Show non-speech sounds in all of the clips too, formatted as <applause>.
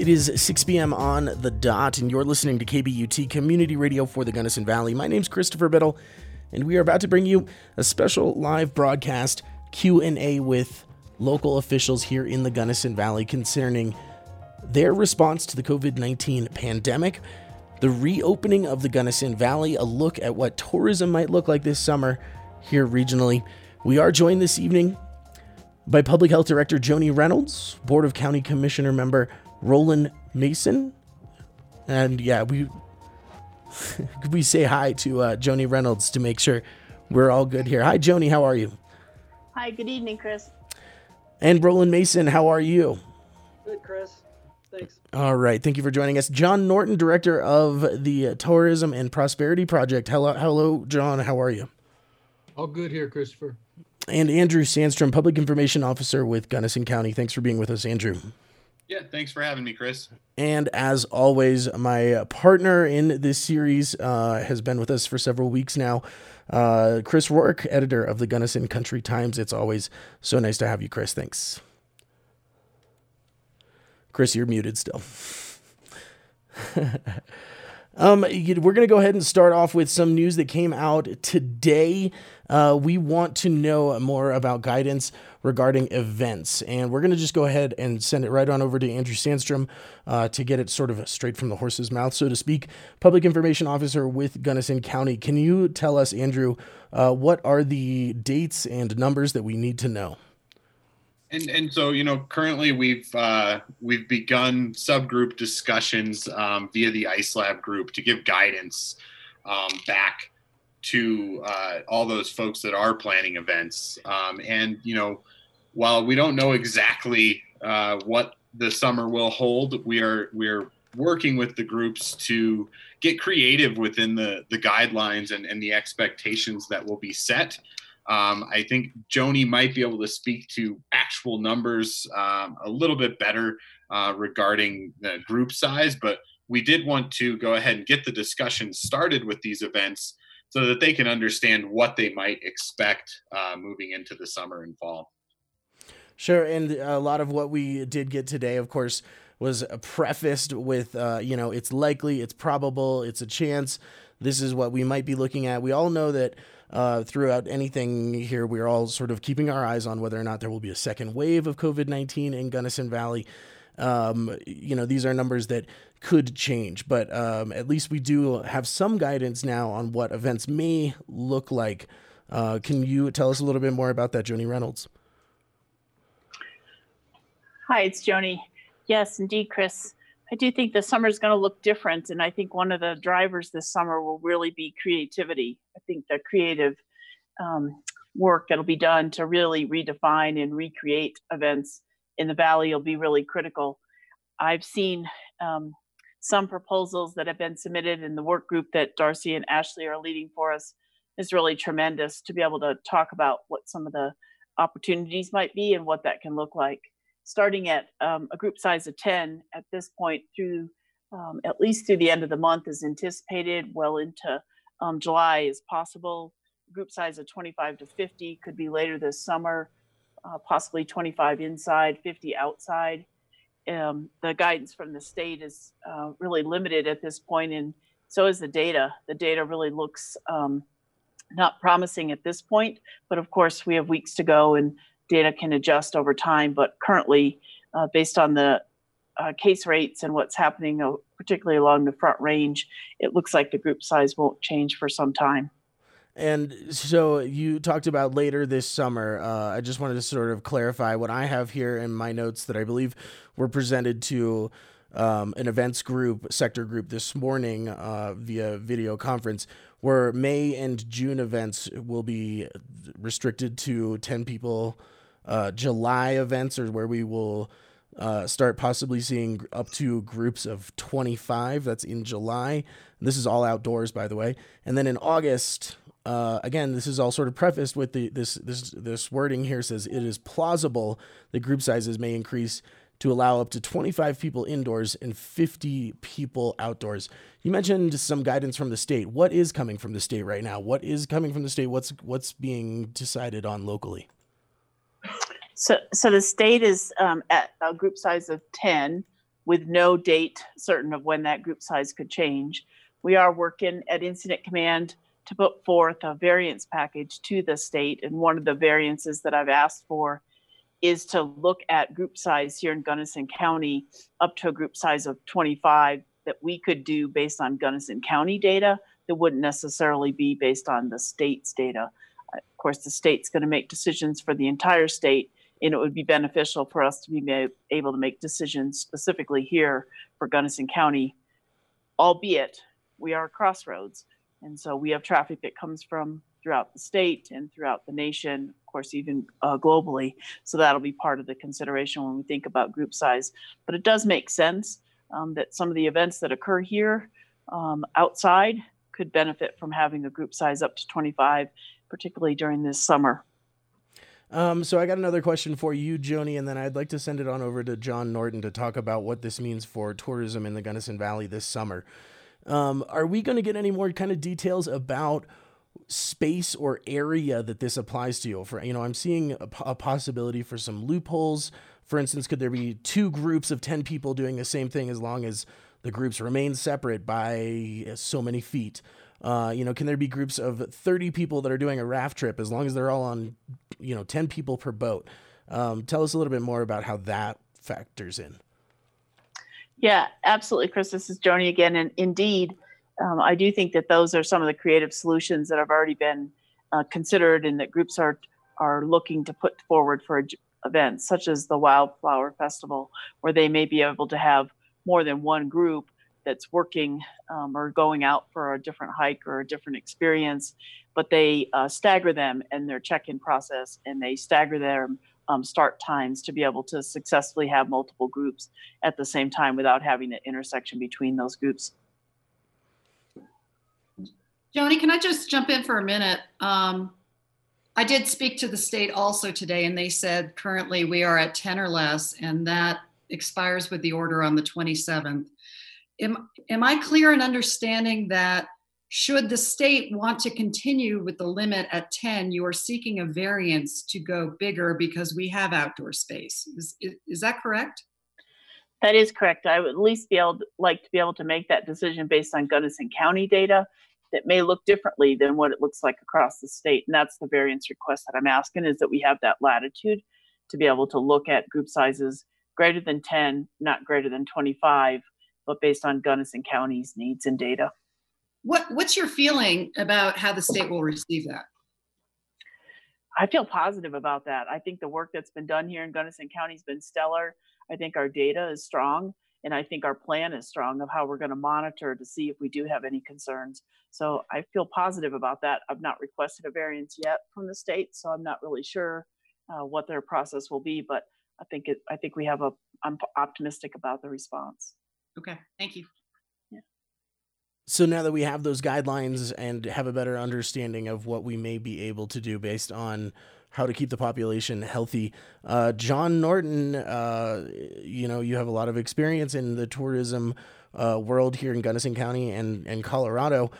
It is 6 p.m. on the dot, and you're listening to KBUT Community Radio for the Gunnison Valley. My name's Christopher Biddle, and we are about to bring you a special live broadcast Q&A with local officials here in the Gunnison Valley concerning their response to the COVID-19 pandemic, the reopening of the Gunnison Valley, a look at what tourism might look like this summer here regionally. We are joined this evening by Public Health Director Joni Reynolds, Board of County Commissioner member Roland Mason. And yeah, we <laughs> we say hi to uh, Joni Reynolds to make sure we're all good here. Hi, Joni. How are you? Hi. Good evening, Chris. And Roland Mason. How are you? Good, Chris. Thanks. All right. Thank you for joining us. John Norton, Director of the Tourism and Prosperity Project. Hello, hello, John. How are you? All good here, Christopher. And Andrew Sandstrom, Public Information Officer with Gunnison County. Thanks for being with us, Andrew. Yeah, thanks for having me, Chris. And as always, my partner in this series uh, has been with us for several weeks now. Uh, Chris Rourke, editor of the Gunnison Country Times. It's always so nice to have you, Chris. Thanks. Chris, you're muted still. <laughs> Um, we're going to go ahead and start off with some news that came out today. Uh, we want to know more about guidance regarding events, and we're going to just go ahead and send it right on over to Andrew Sandstrom uh, to get it sort of straight from the horse's mouth, so to speak. Public Information Officer with Gunnison County. Can you tell us, Andrew, uh, what are the dates and numbers that we need to know? And and so you know currently we've uh, we've begun subgroup discussions um, via the Ice Lab group to give guidance um, back to uh, all those folks that are planning events. Um, and you know while we don't know exactly uh, what the summer will hold, we are we are working with the groups to get creative within the the guidelines and, and the expectations that will be set um, I think Joni might be able to speak to actual numbers um, a little bit better uh, regarding the group size, but we did want to go ahead and get the discussion started with these events so that they can understand what they might expect uh, moving into the summer and fall. Sure, and a lot of what we did get today, of course, was prefaced with, uh, you know, it's likely, it's probable, it's a chance. This is what we might be looking at. We all know that uh, throughout anything here, we're all sort of keeping our eyes on whether or not there will be a second wave of COVID 19 in Gunnison Valley. Um, you know, these are numbers that could change, but um, at least we do have some guidance now on what events may look like. Uh, can you tell us a little bit more about that, Joni Reynolds? Hi, it's Joni. Yes, indeed, Chris. I do think the summer is going to look different. And I think one of the drivers this summer will really be creativity. I think the creative um, work that'll be done to really redefine and recreate events in the Valley will be really critical. I've seen um, some proposals that have been submitted in the work group that Darcy and Ashley are leading for us is really tremendous to be able to talk about what some of the opportunities might be and what that can look like starting at um, a group size of 10 at this point through um, at least through the end of the month is anticipated well into um, july is possible. Group size of 25 to 50 could be later this summer uh, possibly 25 inside 50 outside. Um, the guidance from the state is uh, really limited at this point and so is the data. The data really looks um, not promising at this point but of course we have weeks to go and data can adjust over time, but currently, uh, based on the uh, case rates and what's happening, uh, particularly along the front range, it looks like the group size won't change for some time. And so you talked about later this summer. Uh, I just wanted to sort of clarify what I have here in my notes that I believe were presented to um, an events group, sector group this morning uh, via video conference, where May and June events will be restricted to 10 people uh, July events are where we will uh, start possibly seeing up to groups of 25. That's in July. This is all outdoors, by the way. And then in August, uh, again, this is all sort of prefaced with the this this this wording here says it is plausible that group sizes may increase to allow up to 25 people indoors and 50 people outdoors. You mentioned some guidance from the state. What is coming from the state right now? What is coming from the state? What's what's being decided on locally? So, so the state is um, at a group size of 10 with no date certain of when that group size could change. We are working at Incident Command to put forth a variance package to the state. And one of the variances that I've asked for is to look at group size here in Gunnison County up to a group size of 25 that we could do based on Gunnison County data that wouldn't necessarily be based on the state's data. Of course, the state's going to make decisions for the entire state, and it would be beneficial for us to be able to make decisions specifically here for Gunnison County, albeit we are a crossroads. And so we have traffic that comes from throughout the state and throughout the nation, of course, even uh, globally. So that'll be part of the consideration when we think about group size. But it does make sense um, that some of the events that occur here um, outside could benefit from having a group size up to 25, particularly during this summer. Um, so I got another question for you, Joni, and then I'd like to send it on over to John Norton to talk about what this means for tourism in the Gunnison Valley this summer. Um, are we going to get any more kind of details about space or area that this applies to you? For you know, I'm seeing a, possibility for some loopholes. For instance, could there be two groups of ten people doing the same thing as long as the groups remain separate by so many feet? Uh, you know, can there be groups of 30 people that are doing a raft trip as long as they're all on, you know, 10 people per boat? Um, tell us a little bit more about how that factors in. Yeah, absolutely, Chris. This is Joni again. And indeed, um, I do think that those are some of the creative solutions that have already been uh, considered and that groups are are looking to put forward for events such as the Wildflower Festival, where they may be able to have more than one group that's working um, or going out for a different hike or a different experience, but they uh, stagger them in their check-in process and they stagger their um, start times to be able to successfully have multiple groups at the same time without having an intersection between those groups. Joni, can I just jump in for a minute? Um, I did speak to the state also today, and they said currently we are at 10 or less, and that expires with the order on the 27th. Am, am I clear in understanding that should the state want to continue with the limit at 10, you are seeking a variance to go bigger because we have outdoor space? Is, is, that correct? That is correct. I would at least be able to, like to be able to make that decision based on Gunnison County data that may look differently than what it looks like across the state. And that's the variance request that I'm asking is that we have that latitude to be able to look at group sizes greater than 10, not greater than 25, but based on Gunnison County's needs and data. What What's your feeling about how the state will receive that? I feel positive about that. I think the work that's been done here in Gunnison County has been stellar. I think our data is strong. And I think our plan is strong of how we're going to monitor to see if we do have any concerns. So I feel positive about that. I've not requested a variance yet from the state, so I'm not really sure uh, what their process will be. But I think it. I think we have a. I'm optimistic about the response. Okay, thank you. So now that we have those guidelines and have a better understanding of what we may be able to do based on how to keep the population healthy. Uh, John Norton, uh, you know, you have a lot of experience in the tourism uh, world here in Gunnison County and, and Colorado.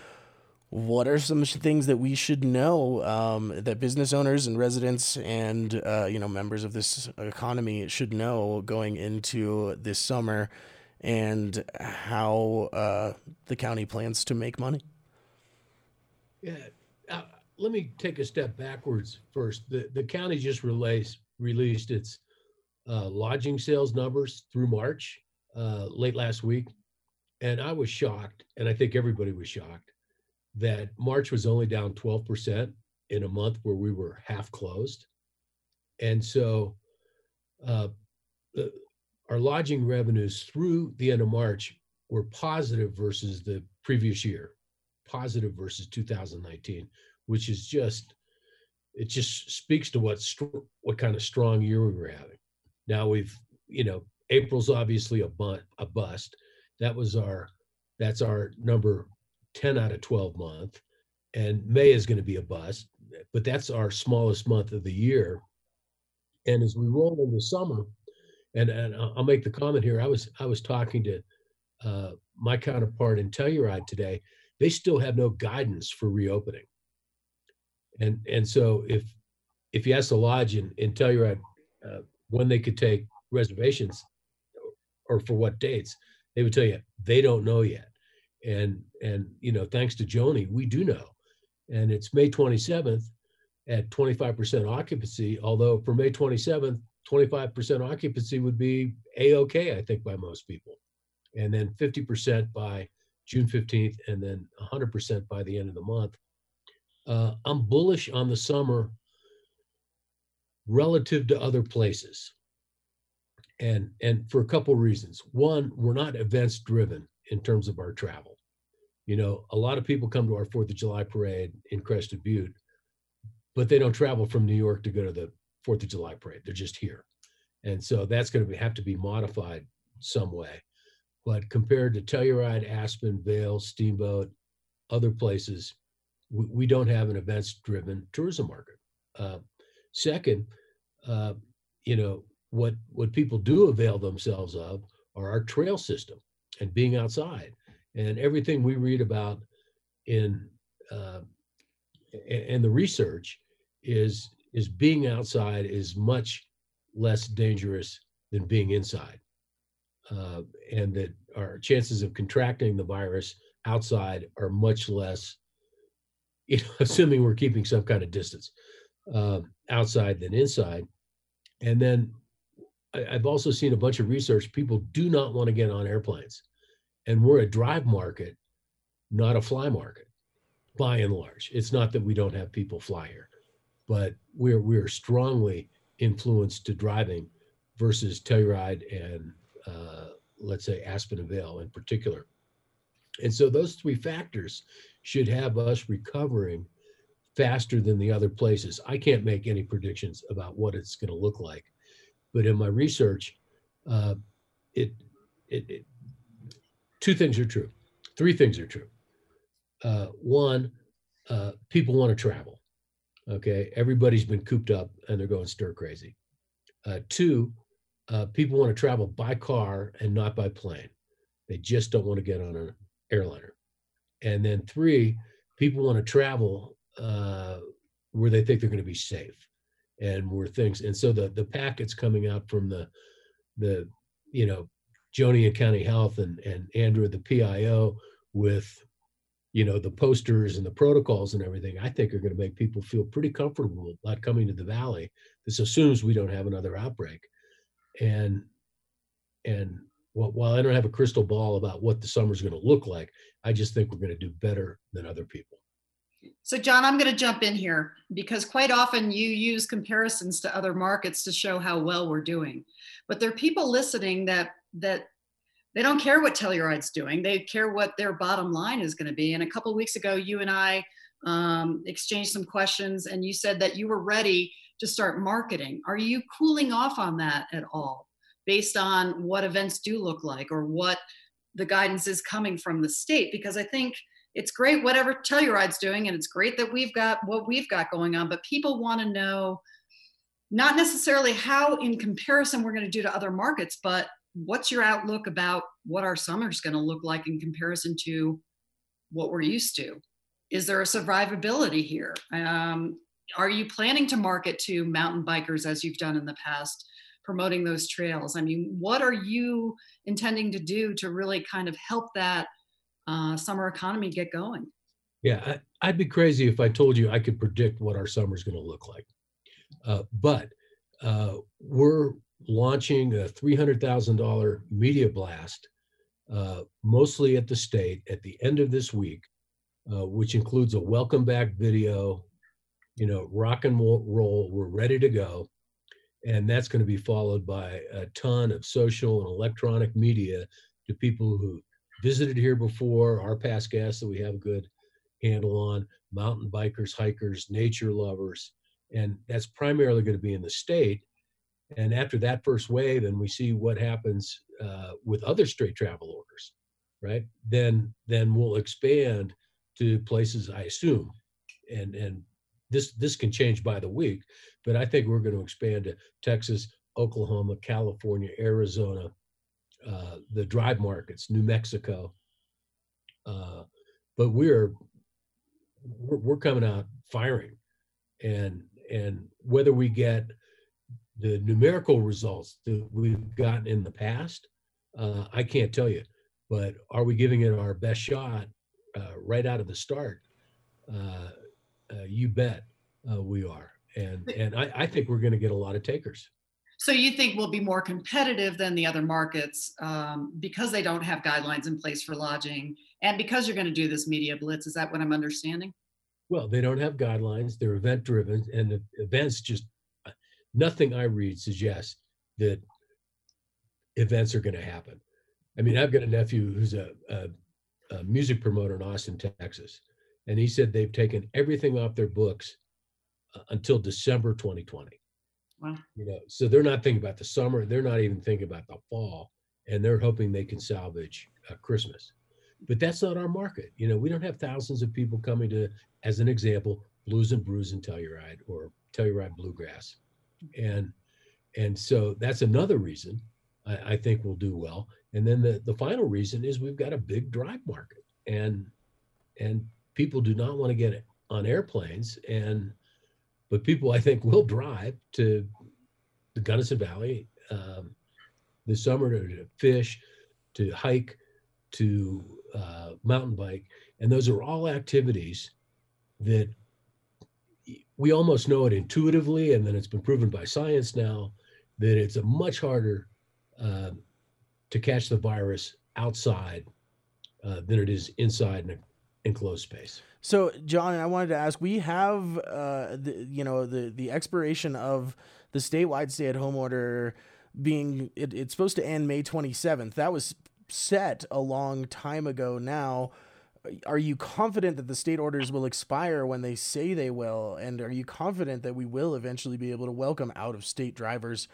What are some things that we should know um, that business owners and residents and uh, you know members of this economy should know going into this summer, and how uh, the county plans to make money? Yeah, let me take a step backwards first. The, the county just released, released its uh, lodging sales numbers through March uh, late last week. And I was shocked, and I think everybody was shocked, that March was only down 12% in a month where we were half closed. And so uh, our lodging revenues through the end of March were positive versus the previous year, positive versus 2019 which is just it just speaks to what what kind of strong year we were having. Now we've you know April's obviously a bunt a bust. That was our that's our number 10 out of 12 month and May is going to be a bust, but that's our smallest month of the year. And as we roll into summer, and, and I'll make the comment here. I was I was talking to uh, my counterpart in Telluride today. They still have no guidance for reopening. And and so if if you ask the lodge and, and Telluride uh, when they could take reservations or for what dates, they would tell you they don't know yet. And and you know, thanks to Joni, we do know. And it's May 27th at 25% occupancy, although for May 27th, 25% occupancy would be a-okay, I think, by most people. And then 50% by June 15th, and then 100% by the end of the month. Uh, I'm bullish on the summer relative to other places. And, and for a couple reasons. One, we're not events driven in terms of our travel. You know, a lot of people come to our Fourth of July parade in Crested Butte, but they don't travel from New York to go to the Fourth of July parade. They're just here. And so that's going to have to be modified some way. But compared to Telluride, Aspen, Vail, Steamboat, other places, we, we don't have an events driven tourism market. Uh, second, uh, you know, what, what people do avail themselves of are our trail system and being outside. And everything we read about in uh, and the research is is being outside is much less dangerous than being inside. Uh, and that our chances of contracting the virus outside are much less, <laughs> you know, assuming we're keeping some kind of distance uh, outside than inside. And then I, I've also seen a bunch of research. People do not want to get on airplanes, and we're a drive market, not a fly market, by and large. It's not that we don't have people fly here, but we're we're strongly influenced to driving versus Telluride and uh, let's say Aspen and Vail in particular. And so those three factors should have us recovering faster than the other places. I can't make any predictions about what it's going to look like, but in my research, uh, it, it, it, two things are true. Three things are true. Uh, one, uh, people want to travel. Okay, everybody's been cooped up and they're going stir crazy. Uh, two, uh, people want to travel by car and not by plane. They just don't want to get on an airliner. And then three, people want to travel uh, where they think they're going to be safe and where things. And so the the packets coming out from the the you know Joni and County Health and and Andrew the PIO with you know the posters and the protocols and everything i think are going to make people feel pretty comfortable about coming to the valley this assumes we don't have another outbreak. And and while i don't have a crystal ball about what the summer's going to look like i just think we're going to do better than other people. So john i'm going to jump in here because quite often you use comparisons to other markets to show how well we're doing. But there are people listening that that they don't care what Telluride's doing. They care what their bottom line is going to be. And a couple weeks ago, you and I um, exchanged some questions, and you said that you were ready to start marketing. Are you cooling off on that at all, based on what events do look like or what the guidance is coming from the state? Because I think it's great whatever Telluride's doing, and it's great that we've got what we've got going on. But people want to know not necessarily how, in comparison, we're going to do to other markets, but what's your outlook about what our summer's going to look like in comparison to what we're used to? Is there a survivability here? Um, are you planning to market to mountain bikers as you've done in the past, promoting those trails? I mean, what are you intending to do to really kind of help that uh, summer economy get going? Yeah, I, would be crazy if I told you I could predict what our summer is going to look like. Uh, but uh, we're launching a $300,000 media blast, uh, mostly at the state at the end of this week, uh, which includes a welcome back video, you know, rock and roll, we're ready to go. And that's going to be followed by a ton of social and electronic media to people who visited here before, our past guests that we have a good handle on, mountain bikers, hikers, nature lovers. And that's primarily going to be in the state and after that first wave, and we see what happens uh, with other straight travel orders, right? Then then we'll expand to places I assume, and and this this can change by the week, but I think we're going to expand to Texas, Oklahoma, California, Arizona, uh, the drive markets, New Mexico. Uh, but we're, we're we're coming out firing, and and whether we get the numerical results that we've gotten in the past Uh, I can't tell you, but are we giving it our best shot uh, right out of the start? Uh, uh, you bet uh, we are, and and I, I think we're going to get a lot of takers. So you think we'll be more competitive than the other markets um, because they don't have guidelines in place for lodging, and because you're going to do this media blitz? Is that what I'm understanding? Well, they don't have guidelines. They're event driven, and the events just nothing I read suggests that events are going to happen. I mean, I've got a nephew who's a, a, a, music promoter in Austin, Texas, and he said they've taken everything off their books uh, until December 2020. Wow. You know, so they're not thinking about the summer. They're not even thinking about the fall, and they're hoping they can salvage uh, Christmas. But that's not our market. You know, we don't have thousands of people coming to, as an example, Blues and Brews and Telluride or Telluride Bluegrass, and and so that's another reason I, I think we'll do well. And then the, the final reason is we've got a big drive market and and people do not want to get on airplanes and but people I think will drive to the Gunnison Valley um, this summer to, fish, to hike, to uh, mountain bike, and those are all activities that we almost know it intuitively, and then it's been proven by science now that it's a much harder uh, to catch the virus outside uh, than it is inside in an enclosed space. So, John, I wanted to ask: We have, uh, the, you know, the the expiration of the statewide stay-at-home order being it, it's supposed to end May 27th. That was set a long time ago. Now, are you confident that the state orders will expire when they say they will? And are you confident that we will eventually be able to welcome out-of-state drivers?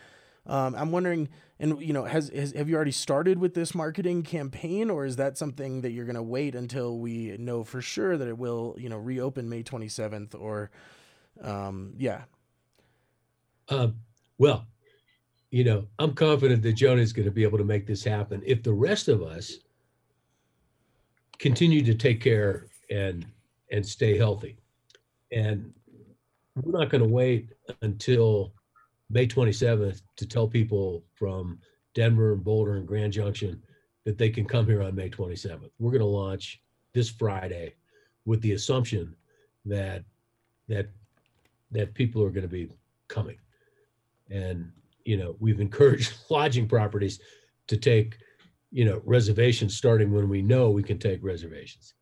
Um, I'm wondering, and you know, has, has have you already started with this marketing campaign, or is that something that you're going to wait until we know for sure that it will, you know, reopen May 27th, or, um, yeah. Um, well, you know, I'm confident that Joni is going to be able to make this happen if the rest of us continue to take care and and stay healthy. And we're not going to wait until May 27th to tell people from Denver and Boulder and Grand Junction that they can come here on May 27th. We're going to launch this Friday with the assumption that that that people are going to be coming. And you know, we've encouraged <laughs> lodging properties to take, you know, reservations starting when we know we can take reservations.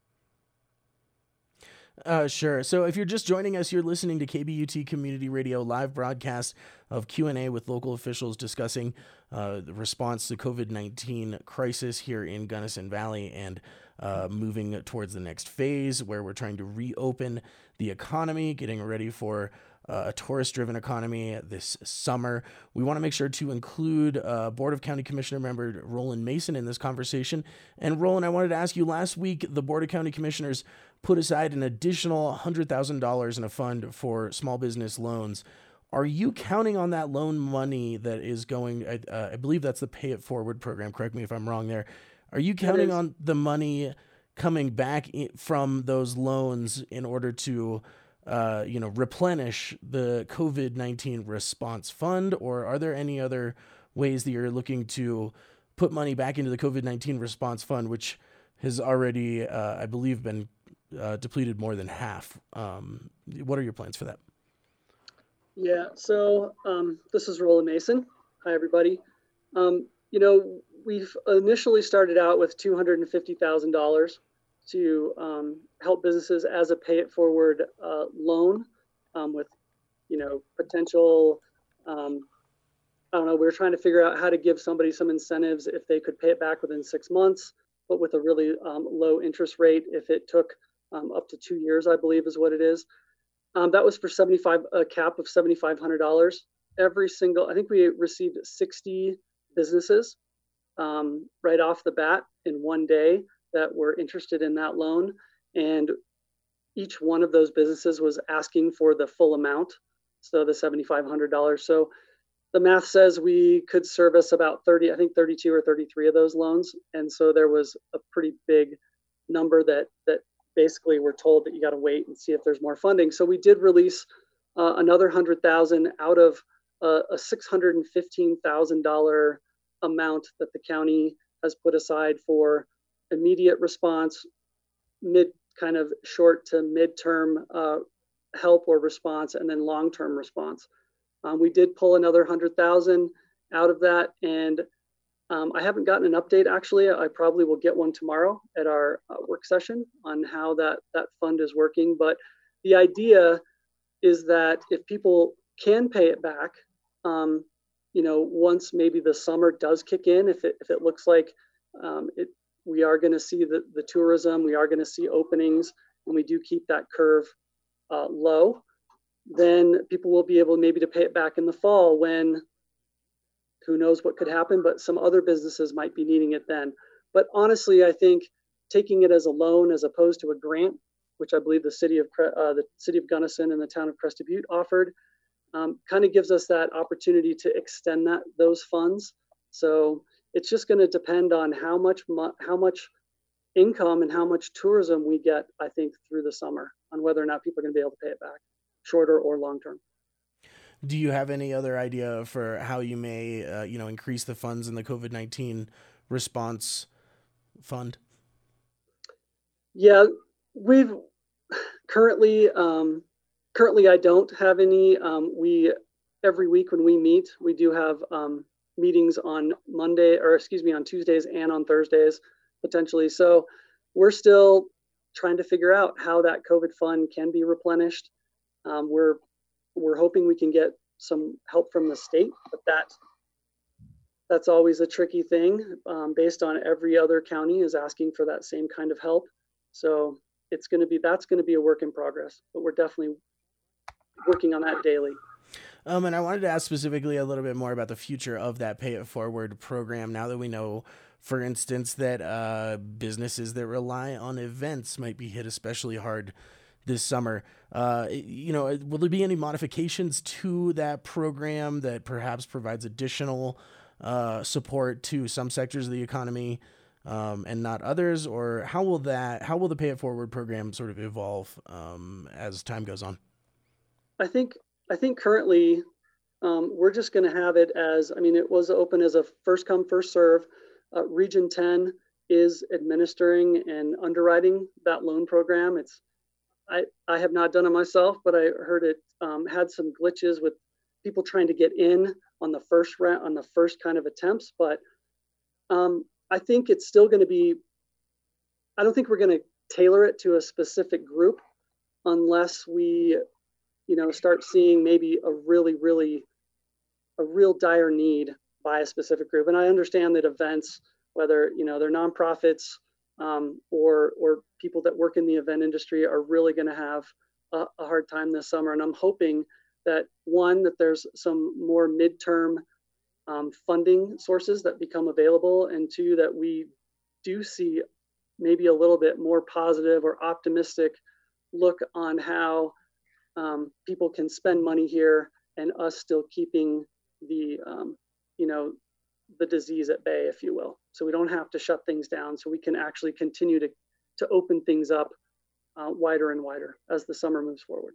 Uh, sure. So if you're just joining us, you're listening to KBUT Community Radio live broadcast of Q&A with local officials discussing uh, the response to COVID-19 crisis here in Gunnison Valley and uh, moving towards the next phase where we're trying to reopen the economy, getting ready for uh, a tourist driven economy this summer. We want to make sure to include uh, Board of County Commissioner member Roland Mason in this conversation. And Roland, I wanted to ask you last week, the Board of County Commissioners put aside an additional $100,000 in a fund for small business loans. Are you counting on that loan money that is going? Uh, I believe that's the Pay It Forward program. Correct me if I'm wrong there. Are you counting on the money coming back from those loans in order to uh, you know, replenish the COVID 19 response fund? Or are there any other ways that you're looking to put money back into the COVID 19 response fund, which has already, uh, I believe, been uh, depleted more than half? Um, what are your plans for that? Yeah, so um, this is Roland Mason. Hi, everybody. Um, you know, we've initially started out with $250,000 to um, help businesses as a pay it forward uh, loan um, with, you know, potential. Um, I don't know. We are trying to figure out how to give somebody some incentives if they could pay it back within six months, but with a really um, low interest rate if it took um, up to two years, I believe is what it is. Um, that was for 75 a cap of $7,500. Every single, I think we received 60 businesses right off the bat in one day that were interested in that loan. And each one of those businesses was asking for the full amount, so the $7,500. So the math says we could service about 30, I think 32 or 33 of those loans. And so there was a pretty big number that that basically we're told that you got to wait and see if there's more funding. So we did release uh, another 100,000 out of uh, a $615,000 amount that the county has put aside for immediate response, mid kind of short to midterm uh, help or response, and then long-term response. Um, we did pull another hundred thousand out of that, and um, I haven't gotten an update actually. I probably will get one tomorrow at our uh, work session on how that that fund is working. But the idea is that if people can pay it back, um, you know, once maybe the summer does kick in, if it if it looks like um, it we are going to see the the tourism, we are going to see openings, and we do keep that curve uh, low, then people will be able maybe to pay it back in the fall when who knows what could happen, but some other businesses might be needing it then. But honestly, I think taking it as a loan as opposed to a grant, which I believe the city of uh, the city of Gunnison and the town of Crested Butte offered, um, kind of gives us that opportunity to extend that those funds. So it's just going to depend on how much how much income and how much tourism we get. I think through the summer on whether or not people are going to be able to pay it back, shorter or long term do you have any other idea for how you may uh, you know increase the funds in the covid-19 response fund yeah we've currently um, currently i don't have any um, we every week when we meet we do have um, meetings on monday or excuse me on tuesdays and on thursdays potentially so we're still trying to figure out how that covid fund can be replenished um, we're we're hoping we can get some help from the state, but that that's always a tricky thing um, based on every other county is asking for that same kind of help. So it's going to be that's going to be a work in progress, but we're definitely working on that daily. Um, and I wanted to ask specifically a little bit more about the future of that Pay It Forward program. Now that we know, for instance, that uh, businesses that rely on events might be hit especially hard this summer. Uh, you know, will there be any modifications to that program that perhaps provides additional uh, support to some sectors of the economy um, and not others, or how will that how will the Pay It Forward program sort of evolve um, as time goes on? I think I think currently um, we're just going to have it as I mean it was open as a first come first serve. Uh, Region 10 is administering and underwriting that loan program. It's I, I have not done it myself, but I heard it um, had some glitches with people trying to get in on the first round, on the first kind of attempts. But um, I think it's still going to be, I don't think we're going to tailor it to a specific group unless we, you know, start seeing maybe a really, really, a real dire need by a specific group. And I understand that events, whether, you know, they're nonprofits, um, or or people that work in the event industry are really going to have a, a, hard time this summer. And I'm hoping that one that there's some more midterm um, funding sources that become available, and two that we do see maybe a little bit more positive or optimistic look on how um, people can spend money here and us still keeping the um, you know the disease at bay, if you will. So we don't have to shut things down. So we can actually continue to, to open things up uh, wider and wider as the summer moves forward.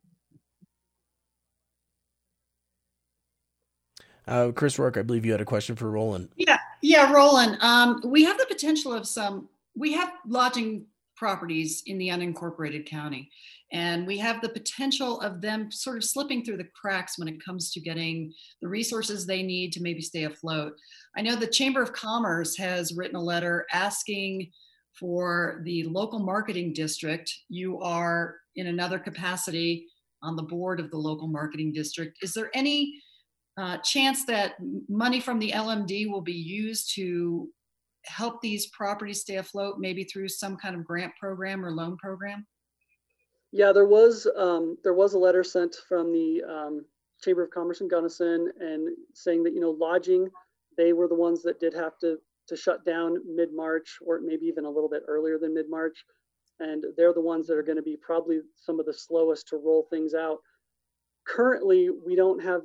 Uh, Chris Rourke, I believe you had a question for Roland. Yeah, yeah, Roland. Um, we have the potential of some. We have lodging properties in the unincorporated county. And we have the potential of them sort of slipping through the cracks when it comes to getting the resources they need to maybe stay afloat. I know the Chamber of Commerce has written a letter asking for the local marketing district. You are in another capacity on the board of the local marketing district. Is there any uh, chance that money from the LMD will be used to help these properties stay afloat, maybe through some kind of grant program or loan program? Yeah, there was um, there was a letter sent from the um, Chamber of Commerce in Gunnison and saying that you know lodging, they were the ones that did have to to shut down mid March or maybe even a little bit earlier than mid March, and they're the ones that are going to be probably some of the slowest to roll things out. Currently, we don't have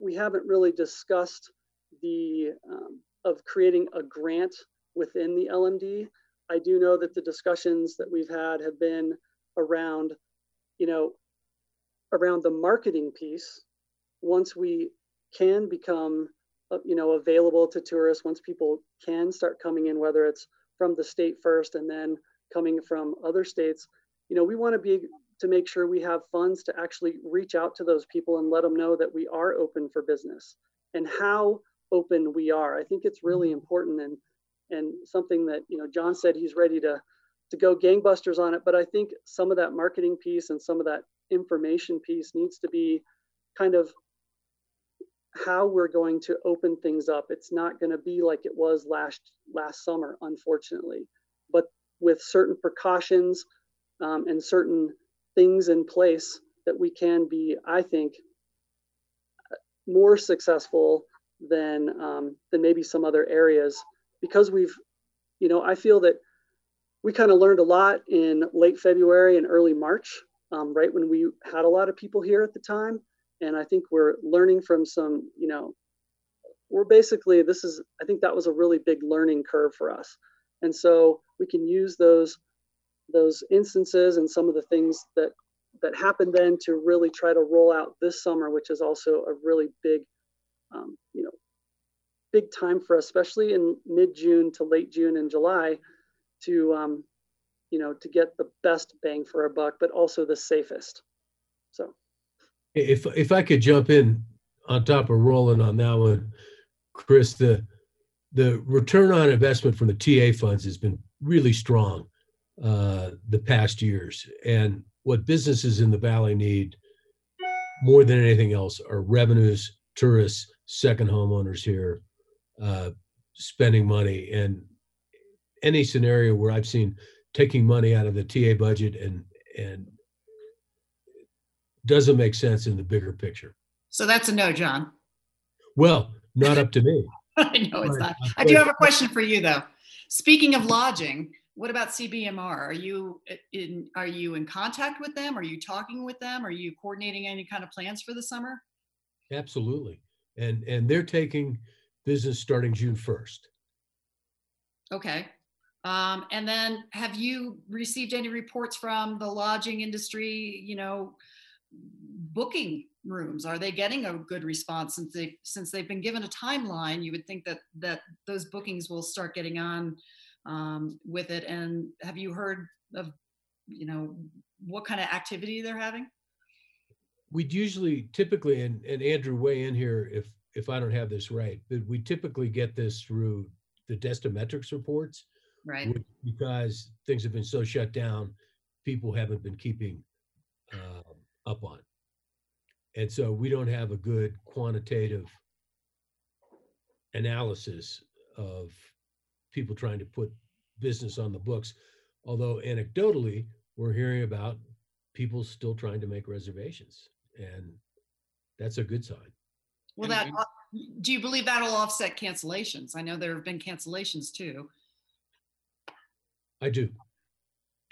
we haven't really discussed the um, of creating a grant within the LMD. I do know that the discussions that we've had have been around, you know, around the marketing piece. Once we can become uh, you know, available to tourists once people can start coming in, whether it's from the state first and then coming from other states. You know, we want to be to make sure we have funds to actually reach out to those people and let them know that we are open for business and how open we are. I think it's really important and and something that you know John said he's ready to to go gangbusters on it. But I think some of that marketing piece and some of that information piece needs to be kind of how we're going to open things up. It's not going to be like it was last last summer, unfortunately, but with certain precautions um, and certain things in place that we can be, I think, more successful than um, than maybe some other areas because we've, you know, I feel that we kind of learned a lot in late February and early March, um, right when we had a lot of people here at the time. And I think we're learning from some, you know, we're basically, this is, I think that was a really big learning curve for us. And so we can use those, those instances and some of the things that, that happened then to really try to roll out this summer, which is also a really big, um, you know, big time for us, especially in mid June to late June and July to um, you know to get the best bang for our buck but also the safest. So. If if i could jump in on top of Roland on that one chris the the return on investment from the ta funds has been really strong uh, the past years. And what businesses in the valley need more than anything else are revenues tourists second homeowners here uh, spending money. And any scenario where I've seen taking money out of the TA budget and and doesn't make sense in the bigger picture. So that's a no, John. Well, not up to me. <laughs> I know it's not. I do have a question for you though. Speaking of lodging, what about CBMR? Are you uh, in are you in contact with them? Are you talking with them? Are you coordinating any kind of plans for the summer? Absolutely. And and they're taking business starting June 1st. Okay. Um, and then have you received any reports from the lodging industry, you know, booking rooms? Are they getting a good response since they since they've been given a timeline? You would think that that those bookings will start getting on um, with it. And have you heard of, you know, what kind of activity they're having? We'd usually typically, and, and Andrew weigh in here if if I don't have this right, but we typically get this through the DestiMetrics reports right. because things have been so shut down people haven't been keeping uh, up on. And so we don't have a good quantitative analysis of people trying to put business on the books although anecdotally we're hearing about people still trying to make reservations and that's a good sign. Well that do you believe that'll offset cancellations? I know there have been cancellations too I do.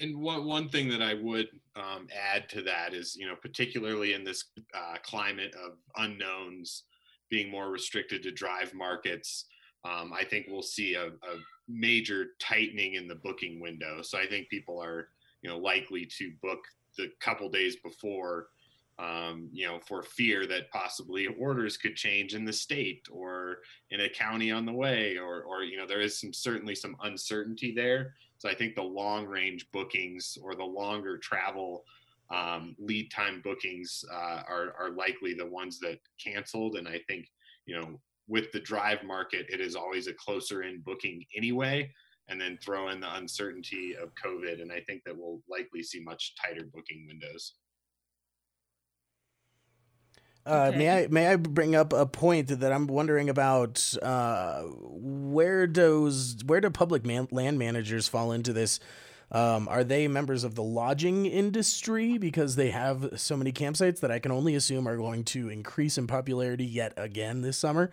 And one one thing that I would um, add to that is, you know, particularly in this uh, climate of unknowns, being more restricted to drive markets, um, I think we'll see a, a, major tightening in the booking window. So I think people are, you know, likely to book the couple days before um, you know, for fear that possibly orders could change in the state or in a county on the way, or, or you know, there is some certainly some uncertainty there. So I think the long range bookings or the longer travel um, lead time bookings uh, are are likely the ones that canceled. And I think you know, with the drive market, it is always a closer in booking anyway. And then throw in the uncertainty of COVID, and I think that we'll likely see much tighter booking windows. Uh, okay. May I may I bring up a point that I'm wondering about? Uh, where does where do public man, land managers fall into this? Um, are they members of the lodging industry because they have so many campsites that I can only assume are going to increase in popularity yet again this summer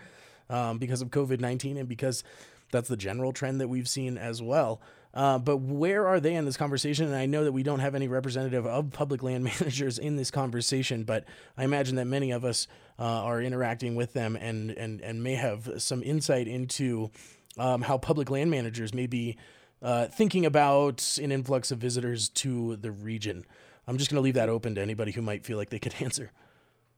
um, because of COVID nineteen and because that's the general trend that we've seen as well. Uh, but where are they in this conversation? And I know that we don't have any representative of public land <laughs> managers in this conversation, but I imagine that many of us uh, are interacting with them and, and, and may have some insight into um, how public land managers may be uh, thinking about an influx of visitors to the region. I'm just going to leave that open to anybody who might feel like they could <laughs> answer.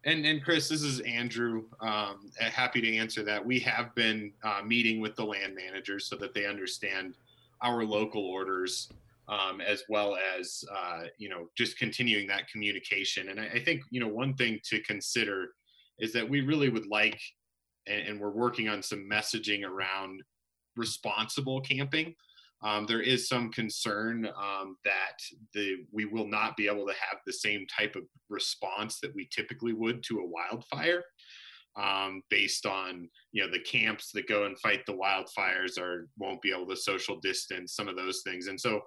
And and Chris, this is Andrew. Um, happy to answer that. We have been uh, meeting with the land managers so that they understand our local orders, um, as well as uh, you know just continuing that communication. And I, I, think you know one thing to consider is that we really would like, and, and we're working on some messaging around responsible camping. Um, there is some concern um, that the we will not be able to have the same type of response that we typically would to a wildfire, um, based on you know the camps that go and fight the wildfires or won't be able to social distance, some of those things, and so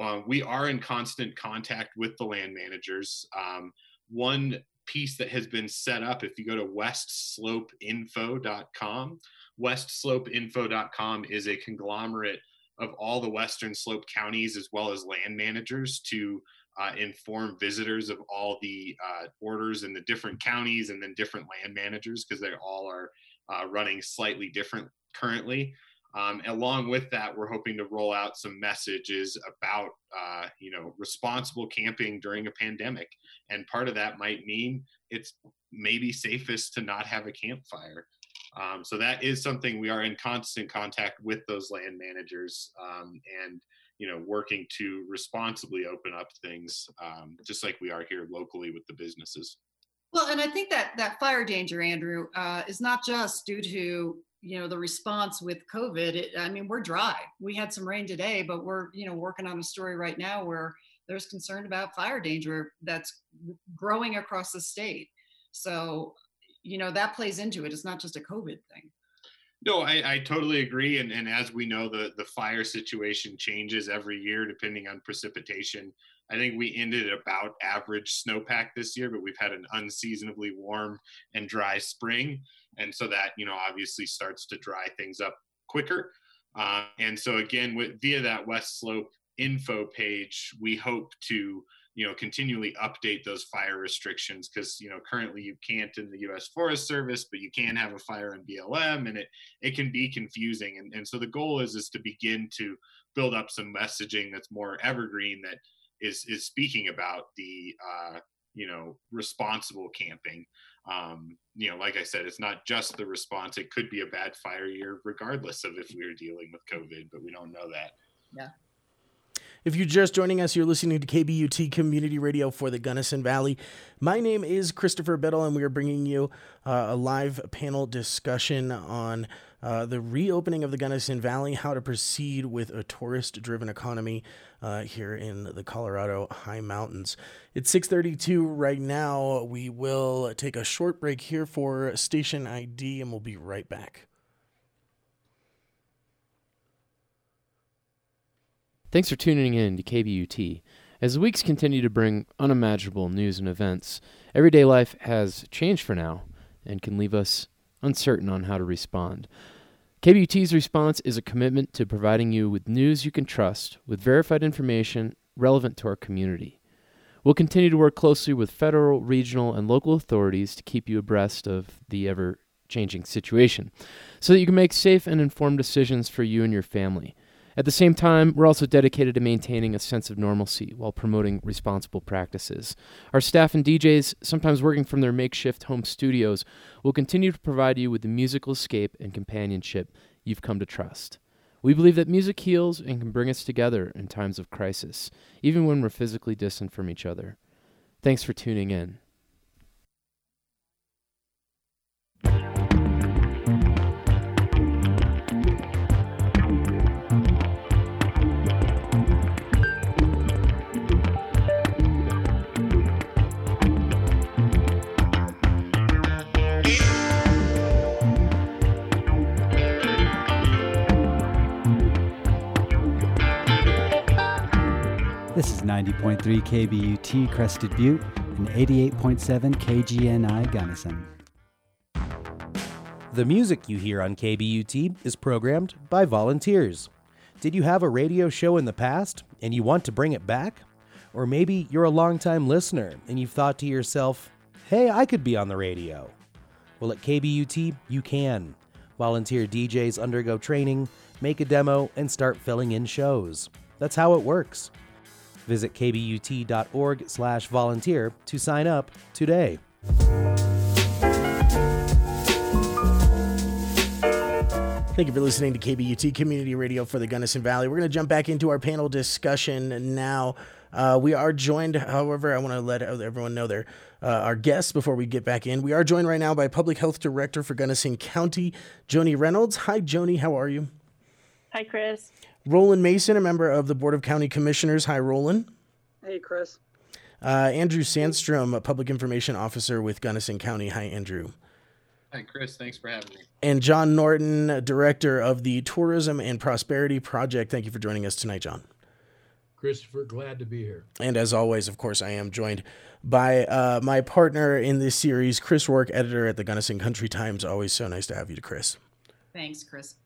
uh, we are in constant contact with the land managers. Um, one piece that has been set up, if you go to westslopeinfo.com, westslopeinfo.com is a conglomerate of all the Western Slope counties as well as land managers to uh, inform visitors of all the uh, orders in the different counties and then different land managers because they all are uh, running slightly different currently. Um, along with that, we're hoping to roll out some messages about, uh, you know, responsible camping during a pandemic. And part of that might mean it's maybe safest to not have a campfire. Um, so that is something we are in constant contact with those land managers um, and you know working to responsibly open up things um, just like we are here locally with the businesses. Well, and I think that that fire danger, Andrew, uh, is not just due to you know the response with COVID. It, I mean, we're dry. We had some rain today, but we're you know working on a story right now where there's concern about fire danger that's growing across the state. So you know that plays into it it's not just a covid thing no i, I totally agree and, and as we know the, the fire situation changes every year depending on precipitation. I think we ended about average snowpack this year but we've had an unseasonably warm and dry spring and so that you know obviously starts to dry things up quicker. Uh, and so again with, via that west slope info page we hope to you know continually update those fire restrictions because you know currently you can't in the U.S. Forest Service, but you can have a fire in BLM, and it it can be confusing. And and so the goal is is to begin to build up some messaging that's more evergreen that is is speaking about the uh, you know responsible camping. Um, you know, like I said, it's not just the response. It could be a bad fire year, regardless of if we are dealing with COVID, but we don't know that. Yeah. If you're just joining us, you're listening to KBUT Community Radio for the Gunnison Valley. My name is Christopher Biddle, and we are bringing you uh, a live panel discussion on uh, the reopening of the Gunnison Valley, how to proceed with a tourist-driven economy uh, here in the Colorado High Mountains. It's 6:32 right now. We will take a short break here for station ID, and we'll be right back. Thanks for tuning in to KBUT. As the weeks continue to bring unimaginable news and events, everyday life has changed for now and can leave us uncertain on how to respond. KBUT's response is a commitment to providing you with news you can trust with verified information relevant to our community. We'll continue to work closely with federal, regional, and local authorities to keep you abreast of the ever changing situation so that you can make safe and informed decisions for you and your family. At the same time, we're also dedicated to maintaining a sense of normalcy while promoting responsible practices. Our staff and DJs, sometimes working from their makeshift home studios, will continue to provide you with the musical escape and companionship you've come to trust. We believe that music heals and can bring us together in times of crisis, even when we're physically distant from each other. Thanks for tuning in. This is 90.3 KBUT Crested Butte and 88.7 KGNI Gunnison. The music you hear on KBUT is programmed by volunteers. Did you have a radio show in the past and you want to bring it back? Or maybe you're a longtime listener and you've thought to yourself, hey, I could be on the radio. Well, at KBUT, you can. Volunteer DJs undergo training, make a demo, and start filling in shows. That's how it works. Visit kbut.org slash volunteer to sign up today. Thank you for listening to KBUT Community Radio for the Gunnison Valley. We're going to jump back into our panel discussion now. Uh, we are joined, however, I want to let everyone know there uh, our guests before we get back in. We are joined right now by Public Health Director for Gunnison County, Joni Reynolds. Hi, Joni. How are you? Hi, Chris. Roland Mason, a member of the Board of County Commissioners. Hi, Roland. Hey, Chris. Uh, Andrew Sandstrom, a Public Information Officer with Gunnison County. Hi, Andrew. Hi, Chris. Thanks for having me. And John Norton, Director of the Tourism and Prosperity Project. Thank you for joining us tonight, John. Christopher, glad to be here. And as always, of course, I am joined by uh, my partner in this series, Chris Rourke, editor at the Gunnison Country Times. Always so nice to have you, to Chris. Thanks, Chris.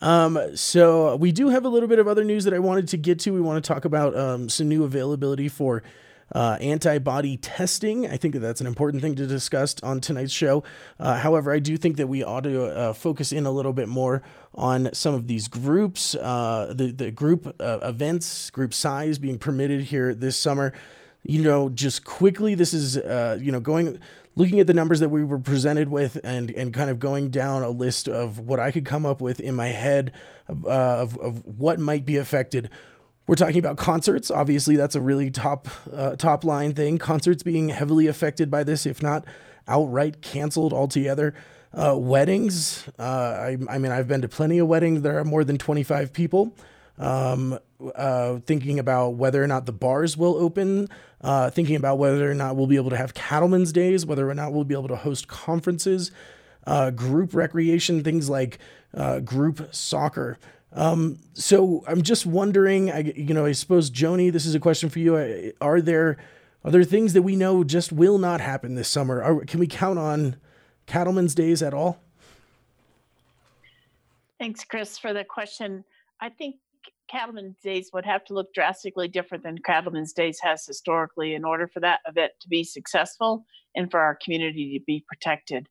Um, so we do have a little bit of other news that I wanted to get to. We want to talk about um, some new availability for uh, antibody testing. I think that that's an important thing to discuss on tonight's show. Uh, however, I do think that we ought to uh, focus in a little bit more on some of these groups, uh, the the group uh, events, group size being permitted here this summer. You know, just quickly, this is uh, you know going looking at the numbers that we were presented with and and kind of going down a list of what I could come up with in my head of, of, of what might be affected we're talking about concerts. Obviously, that's a really top uh, top line thing. Concerts being heavily affected by this, if not outright canceled altogether. Uh, weddings. Uh, I, I, mean, I've been to plenty of weddings. There are more than 25 people. Um, uh, thinking about whether or not the bars will open, uh, thinking about whether or not we'll be able to have cattlemen's days, whether or not we'll be able to host conferences, uh, group recreation, things like group soccer. Um, so I'm just wondering, I, you know, I suppose Joni, this is a question for you. Are there are there things that we know just will not happen this summer? Are, can we count on Cattlemen's Days at all? Thanks, Chris, for the question. I think Cattlemen's Days would have to look drastically different than Cattlemen's Days has historically in order for that event to be successful and for our community to be protected.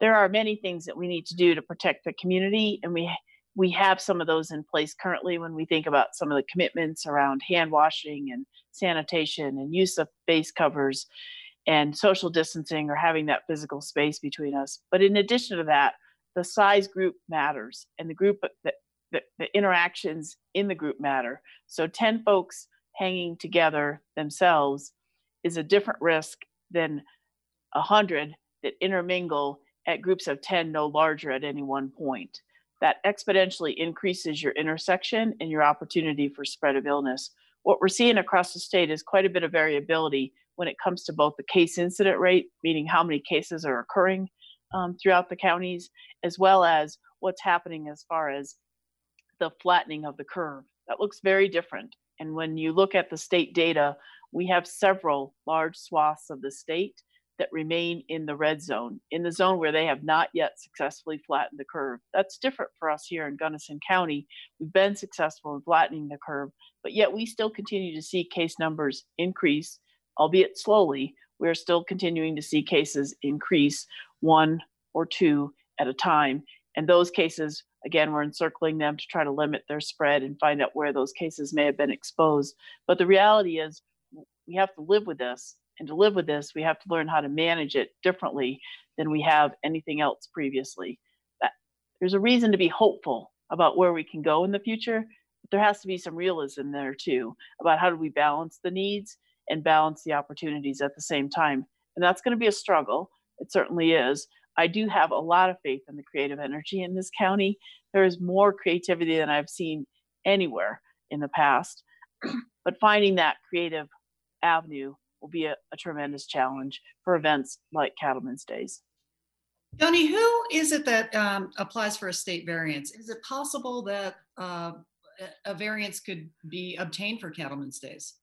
There are many things that we need to do to protect the community, and we we have some of those in place currently when we think about some of the commitments around hand washing and sanitation and use of face covers and social distancing or having that physical space between us. But in addition to that, the size group matters and the group that the, the interactions in the group matter. So 10 folks hanging together themselves is a different risk than 100 that intermingle at groups of 10 no larger at any one point that exponentially increases your intersection and your opportunity for spread of illness. What we're seeing across the state is quite a bit of variability when it comes to both the case incident rate, meaning how many cases are occurring um, throughout the counties, as well as what's happening as far as the flattening of the curve. That looks very different. And when you look at the state data, we have several large swaths of the state that remain in the red zone, in the zone where they have not yet successfully flattened the curve. That's different for us here in Gunnison County. We've been successful in flattening the curve, but yet we still continue to see case numbers increase, albeit slowly. We're still continuing to see cases increase one or two at a time. And those cases, again, we're encircling them to try to limit their spread and find out where those cases may have been exposed. But the reality is, we have to live with this and to live with this, we have to learn how to manage it differently than we have anything else previously. That, there's a reason to be hopeful about where we can go in the future, but there has to be some realism there too about how do we balance the needs and balance the opportunities at the same time. And that's going to be a struggle. It certainly is. I do have a lot of faith in the creative energy in this county. There is more creativity than I've seen anywhere in the past. <clears throat> but finding that creative avenue will be a, a tremendous challenge for events like Cattlemen's Days. Joni, who is it that um, applies for a state variance? Is it possible that uh, a variance could be obtained for Cattlemen's Days?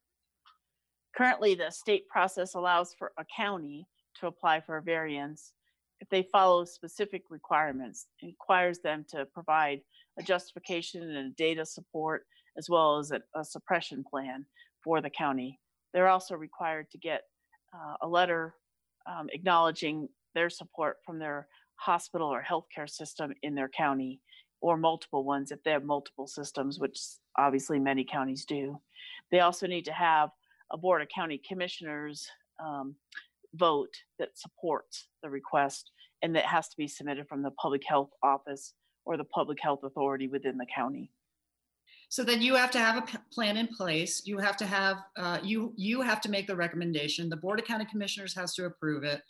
Currently, the state process allows for a county to apply for a variance if they follow specific requirements. Requires them to provide a justification and a data support, as well as a, a suppression plan for the county they're also required to get uh, a letter um, acknowledging their support from their hospital or healthcare system in their county or multiple ones if they have multiple systems, which obviously many counties do. They also need to have a board of county commissioners um, vote that supports the request and that has to be submitted from the public health office or the public health authority within the county. So then you have to have a plan in place. You have to have, uh, you, you have to make the recommendation. The Board of County Commissioners has to approve it.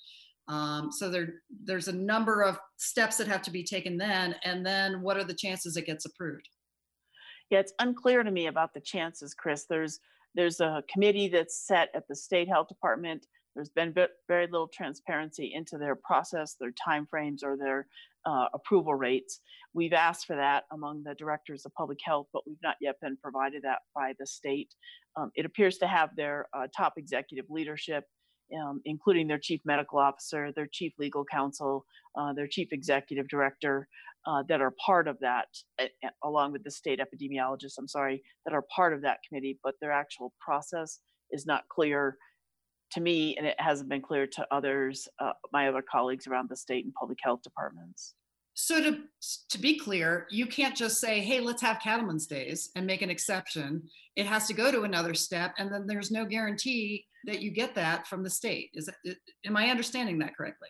Um, so there, there's a number of steps that have to be taken then, and then what are the chances it gets approved? Yeah, it's unclear to me about the chances, Chris. There's, there's a committee that's set at the state health department. There's been very little transparency into their process, their timeframes, or their uh, approval rates. We've asked for that among the directors of public health, but we've not yet been provided that by the state. Um, it appears to have their uh, top executive leadership, um, including their chief medical officer, their chief legal counsel, uh, their chief executive director, uh, that are part of that, along with the state epidemiologists, I'm sorry, that are part of that committee, but their actual process is not clear to me, and it hasn't been clear to others, uh, my other colleagues around the state and public health departments. So to, to be clear, you can't just say, hey, let's have cattlemen's days and make an exception. It has to go to another step, and then there's no guarantee that you get that from the state. Is that, am I understanding that correctly?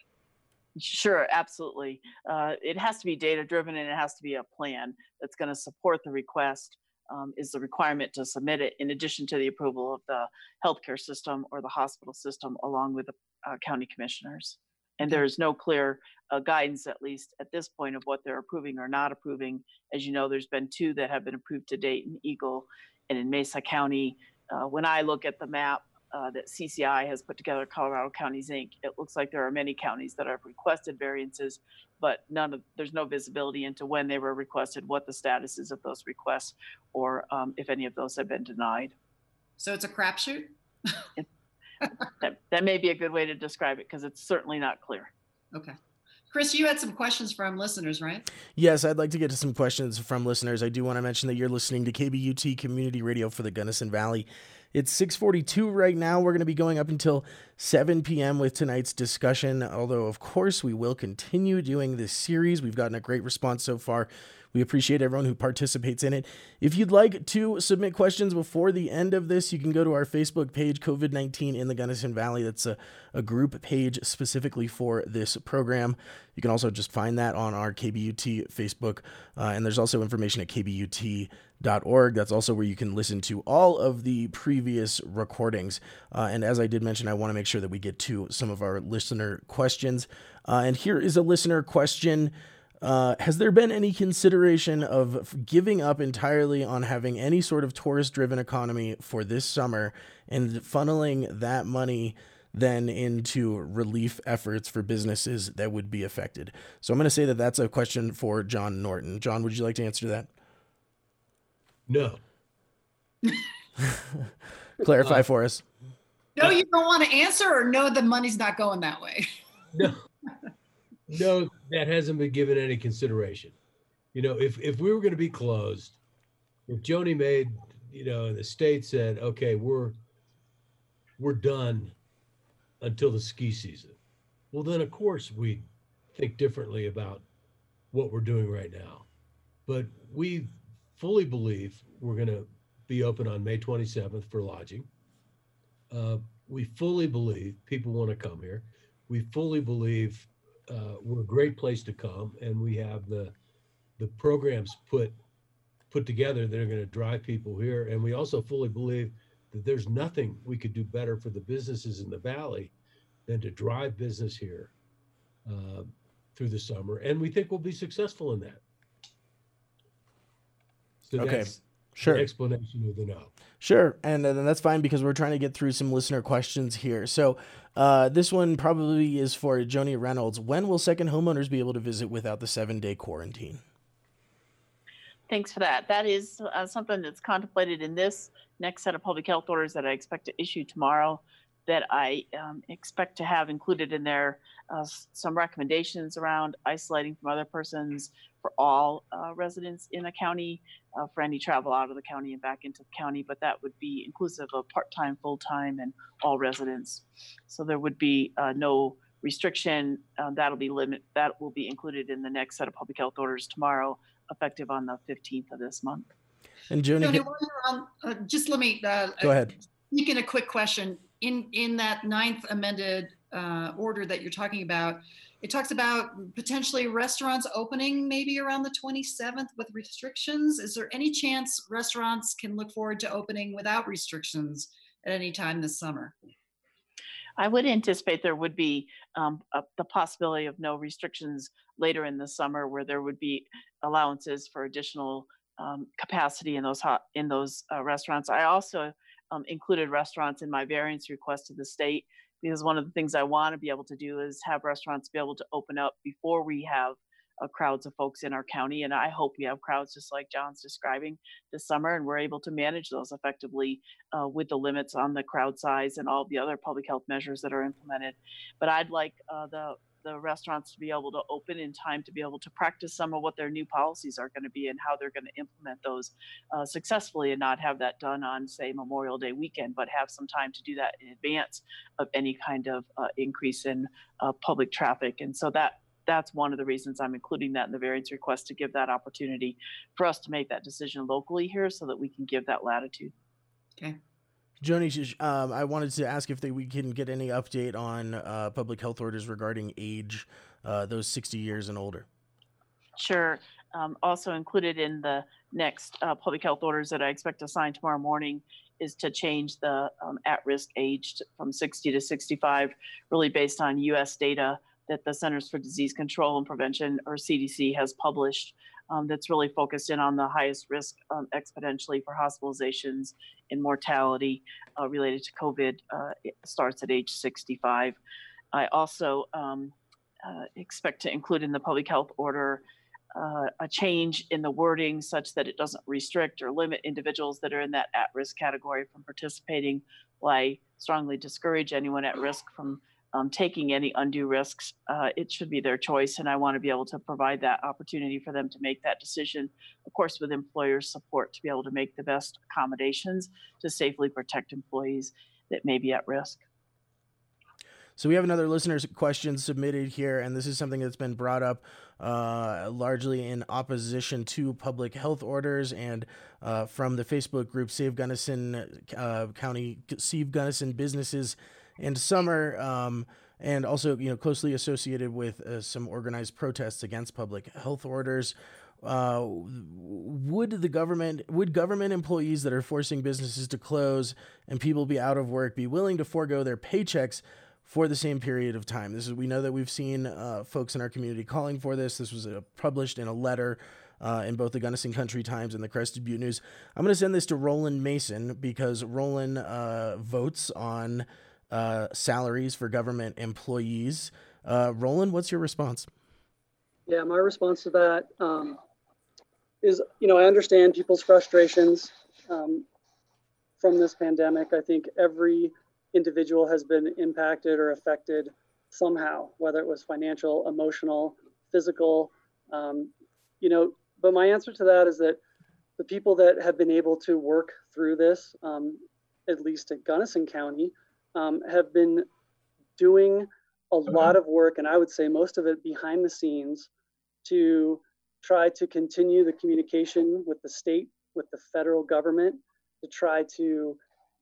Sure, absolutely. Uh, it has to be data driven and it has to be a plan that's going to support the request. Um, is the requirement to submit it in addition to the approval of the healthcare system or the hospital system, along with the uh, county commissioners. And there is no clear uh, guidance, at least at this point, of what they're approving or not approving. As you know, there's been two that have been approved to date in Eagle and in Mesa County. Uh, when I look at the map uh, that CCI has put together, Colorado Counties Inc., it looks like there are many counties that have requested variances, but none of there's no visibility into when they were requested, what the status is of those requests, or um, if any of those have been denied. So it's a crapshoot? <laughs> That, that may be a good way to describe it because it's certainly not clear. Okay. Chris, you had some questions from listeners, right? Yes, I'd like to get to some questions from listeners. I do want to mention that you're listening to KBUT Community Radio for the Gunnison Valley. It's 6:42 right now. We're going to be going up until 7 p.m. with tonight's discussion. Although, of course, we will continue doing this series. We've gotten a great response so far. We appreciate everyone who participates in it. If you'd like to submit questions before the end of this, you can go to our Facebook page, COVID 19 in the Gunnison Valley. That's a, a group page specifically for this program. You can also just find that on our KBUT Facebook. Uh, and there's also information at kbut.org. That's also where you can listen to all of the previous recordings. Uh, and as I did mention, I want to make sure that we get to some of our listener questions. Uh, and here is a listener question. Uh, has there been any consideration of giving up entirely on having any sort of tourist driven economy for this summer and funneling that money then into relief efforts for businesses that would be affected? So I'm going to say that that's a question for John Norton. John, would you like to answer that? No. <laughs> Clarify for us. No, you don't want to answer, or no, the money's not going that way. No. <laughs> No, that hasn't been given any consideration. You know, if, if we were going to be closed, if Joni made, you know, the state said, okay, we're, we're done until the ski season. Well, then of course we think differently about what we're doing right now. But we fully believe we're going to be open on May 27th for lodging. Uh, we fully believe people want to come here. We fully believe uh, we're a great place to come, and we have the the programs put put together that are going to drive people here. And we also fully believe that there's nothing we could do better for the businesses in the valley than to drive business here uh, through the summer. And we think we'll be successful in that. So Okay, that's Sure. the explanation of the no. Sure, and then that's fine because we're trying to get through some listener questions here. So, uh, this one probably is for Joni Reynolds. When will second homeowners be able to visit without the seven day quarantine? Thanks for that. That is uh, something that's contemplated in this next set of public health orders that I expect to issue tomorrow. That I um, expect to have included in there uh, some recommendations around isolating from other persons for all uh, residents in the county, uh, for any travel out of the county and back into the county. But that would be inclusive of part-time, full-time, and all residents. So there would be uh, no restriction. Uh, that'll be limit. That will be included in the next set of public health orders tomorrow effective on the 15th of this month. And Joni, Tony, can- while you're on, uh, just let me uh, go ahead. sneak in a quick question. In in that ninth amended uh, order that you're talking about, it talks about potentially restaurants opening maybe around the 27th with restrictions. Is there any chance restaurants can look forward to opening without restrictions at any time this summer? I would anticipate there would be um, a, the possibility of no restrictions later in the summer, where there would be allowances for additional um, capacity in those hot in those uh, restaurants. I also um, included restaurants in my variance request to the state because one of the things I want to be able to do is have restaurants be able to open up before we have uh, crowds of folks in our county. And I hope we have crowds just like John's describing this summer, and we're able to manage those effectively uh, with the limits on the crowd size and all the other public health measures that are implemented. But I'd like uh, the the restaurants to be able to open in time to be able to practice some of what their new policies are going to be and how they're going to implement those uh, successfully and not have that done on say memorial day weekend but have some time to do that in advance of any kind of uh, increase in uh, public traffic and so that that's one of the reasons I'm including that in the variance request to give that opportunity for us to make that decision locally here so that we can give that latitude. Okay. Joni, um, I wanted to ask if they, we can get any update on uh, public health orders regarding age, uh, those 60 years and older. Sure. Um, also included in the next uh, public health orders that I expect to sign tomorrow morning is to change the um, at-risk age from 60 to 65, really based on U.S. data that the Centers for Disease Control and Prevention, or CDC, has published um, that's really focused in on the highest risk um, exponentially for hospitalizations and mortality uh, related to COVID uh, starts at age 65. I also um, uh, expect to include in the public health order uh, a change in the wording such that it doesn't restrict or limit individuals that are in that at risk category from participating. While I strongly discourage anyone at risk from um, taking any undue risks, uh, it should be their choice. And I want to be able to provide that opportunity for them to make that decision, of course, with employers' support to be able to make the best accommodations to safely protect employees that may be at risk. So we have another listener's question submitted here, and this is something that's been brought up uh, largely in opposition to public health orders and uh, from the Facebook group Save Gunnison uh, County, Save Gunnison Businesses and summer, um, and also you know closely associated with uh, some organized protests against public health orders. Uh, would the government would government employees that are forcing businesses to close and people be out of work be willing to forego their paychecks for the same period of time? This is we know that we've seen uh, folks in our community calling for this. This was uh, published in a letter. Uh, in both the Gunnison Country Times and the Crested Butte News. I'm going to send this to Roland Mason because Roland uh, votes on uh, salaries for government employees. Uh, Roland, what's your response? Yeah, my response to that um, is, you know, I understand people's frustrations um, from this pandemic. I think every individual has been impacted or affected somehow, whether it was financial, emotional, physical, um, you know. But my answer to that is that the people that have been able to work through this, um, at least at Gunnison County, um, have been doing a lot of work, and I would say most of it behind the scenes, to try to continue the communication with the state, with the federal government, to try to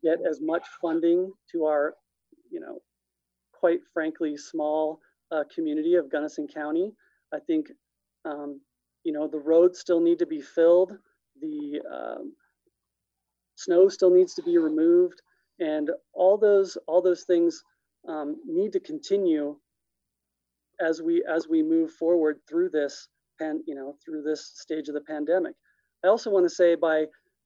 get as much funding to our, you know, quite frankly, small uh, community of Gunnison County. I think, um, you know, the roads still need to be filled. The um, snow still needs to be removed and all those all those things um, need to continue as we as we move forward through this and you know through this stage of the pandemic. I also want to say by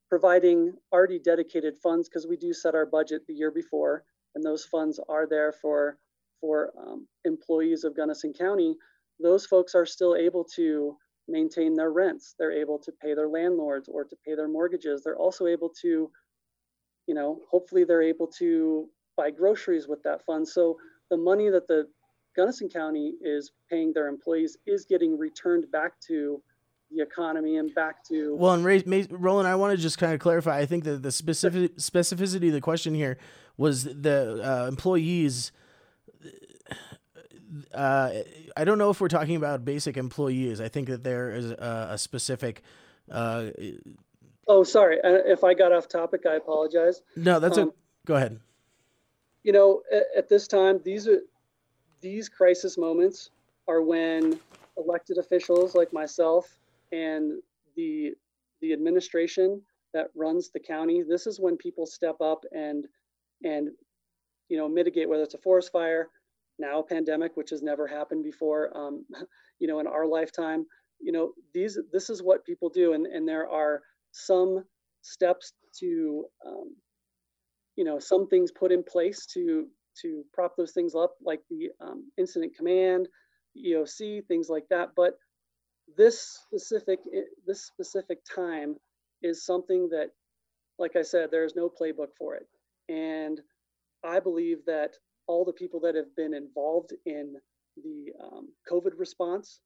providing already dedicated funds because we do set our budget the year before and those funds are there for for um, employees of gunnison county those folks are still able to maintain their rents. They're able to pay their landlords or to pay their mortgages. They're also able to you know, hopefully they're able to buy groceries with that fund. So the money that the Gunnison County is paying their employees is getting returned back to the economy and back to well and Ray, May, Roland I want to just kind of clarify I think that the specific specificity of the question here was the uh, employees uh, I don't know if we're talking about basic employees I think that there is a, a specific uh, Oh, sorry. Uh, if I got off topic, I apologize. No, that's um, a go ahead. You know, at, at, this time, these are these crisis moments are when elected officials like myself and the the administration that runs the county this is when people step up and and you know mitigate whether it's a forest fire now a pandemic which has never happened before um, <laughs> you know in our lifetime you know these this is what people do and and there are some steps to um, you know some things put in place to to prop those things up like the um, incident command eoc things like that. But this specific this specific time is something that like i said there's no playbook for it. And i believe that all the people that have been involved in the um, covid response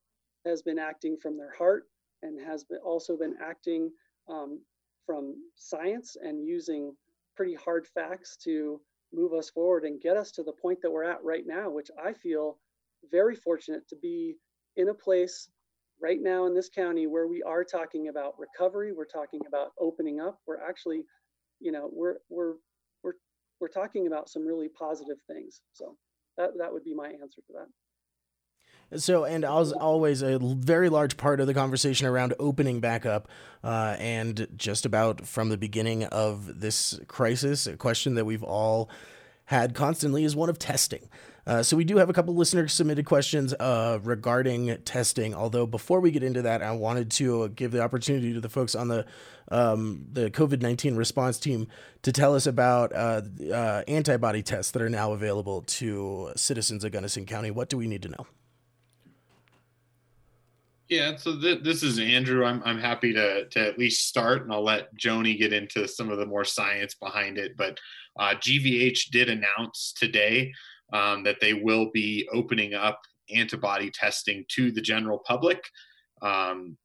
has been acting from their heart and has been also been acting um, from science and using pretty hard facts to move us forward and get us to the point that we're at right now, which I feel very fortunate to be in a place right now in this county where we are talking about recovery, we're talking about opening up, we're actually, you know, we're we're we're we're talking about some really positive things. So that that would be my answer to that. So, and as always, a very large part of the conversation around opening back up, uh, and just about from the beginning of this crisis, a question that we've all had constantly is one of testing. Uh, so we do have a couple listener submitted questions uh, regarding testing. Although before we get into that, I wanted to give the opportunity to the folks on the um, the COVID nineteen response team to tell us about uh, uh antibody tests that are now available to citizens of Gunnison County. What do we need to know? Yeah, so th- this is Andrew. I'm I'm happy to to at least start, and I'll let Joni get into some of the more science behind it. But uh, GVH did announce today um, that they will be opening up antibody testing to the general public. Um,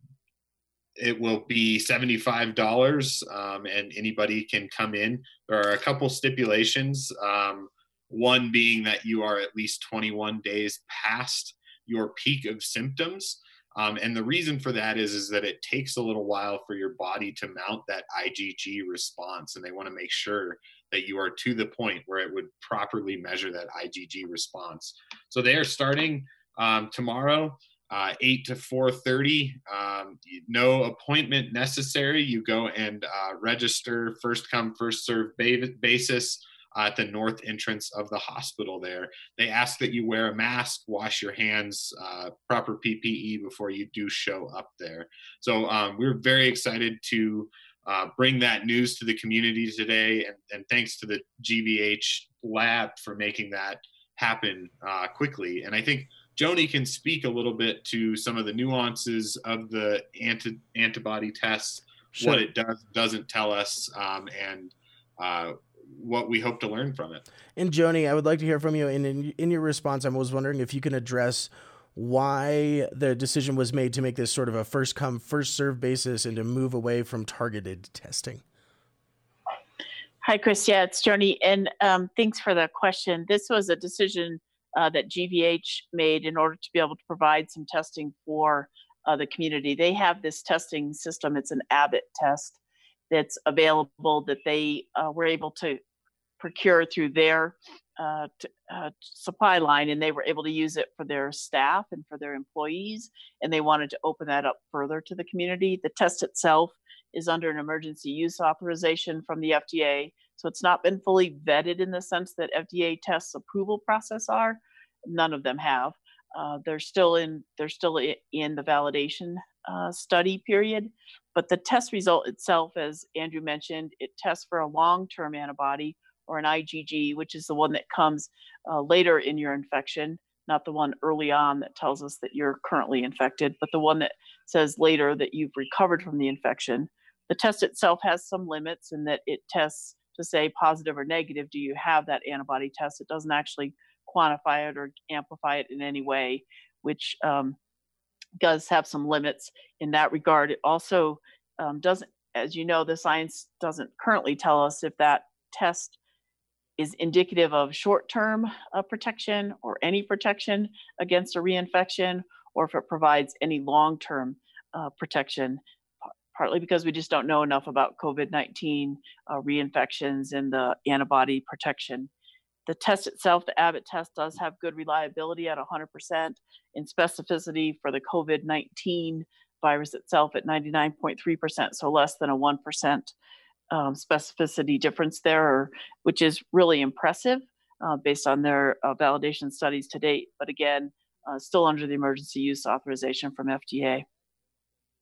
it will be $75 um, and anybody can come in. There are a couple stipulations. Um, one being that you are at least 21 days past your peak of symptoms. Um, and the reason for that is, is that it takes a little while for your body to mount that IgG response, and they want to make sure that you are to the point where it would properly measure that IgG response. So they are starting um, tomorrow, uh, 8 to 4:30. Um, no appointment necessary. You go and uh, register, first come, first serve basis at the north entrance of the hospital there. They ask that you wear a mask, wash your hands, uh, proper PPE before you do show up there. So um, we're very excited to uh, bring that news to the community today. And, and, thanks to the GVH lab for making that happen uh, quickly. And I think Joni can speak a little bit to some of the nuances of the anti- antibody tests, sure. what it does, doesn't tell us, um, and uh, what we hope to learn from it. And Joni, I would like to hear from you. And in, in your response, I was wondering if you can address why the decision was made to make this sort of a first come, first serve basis and to move away from targeted testing. Hi, Chris. Yeah, it's Joni. And um, thanks for the question. This was a decision uh, that GVH made in order to be able to provide some testing for uh, the community. They have this testing system, it's an Abbott test that's available that they uh, were able to procure through their uh, t- uh, supply line and they were able to use it for their staff and for their employees and they wanted to open that up further to the community. The test itself is under an emergency use authorization from the fda so it's not been fully vetted in the sense that fda tests approval process are. None of them have. Uh, they're still in they're still in the validation uh, study period but the test result itself as andrew mentioned it tests for a long-term antibody or an IgG, which is the one that comes uh, later in your infection, not the one early on that tells us that you're currently infected, but the one that says later that you've recovered from the infection. The test itself has some limits in that it tests to say positive or negative. Do you have that antibody test? It doesn't actually quantify it or amplify it in any way, which um, does have some limits in that regard. It also um, doesn't, as you know, the science doesn't currently tell us if that test is indicative of short-term uh, protection or any protection against a reinfection, or if it provides any long-term uh, protection, partly because we just don't know enough about COVID-19 uh, reinfections and the antibody protection. The test itself, the Abbott test, does have good reliability at 100% in specificity for the COVID 19 virus itself at 99.3%, so less than a 1% um, specificity difference there, which is really impressive uh, based on their uh, validation studies to date. But again, uh, still under the emergency use authorization from FDA.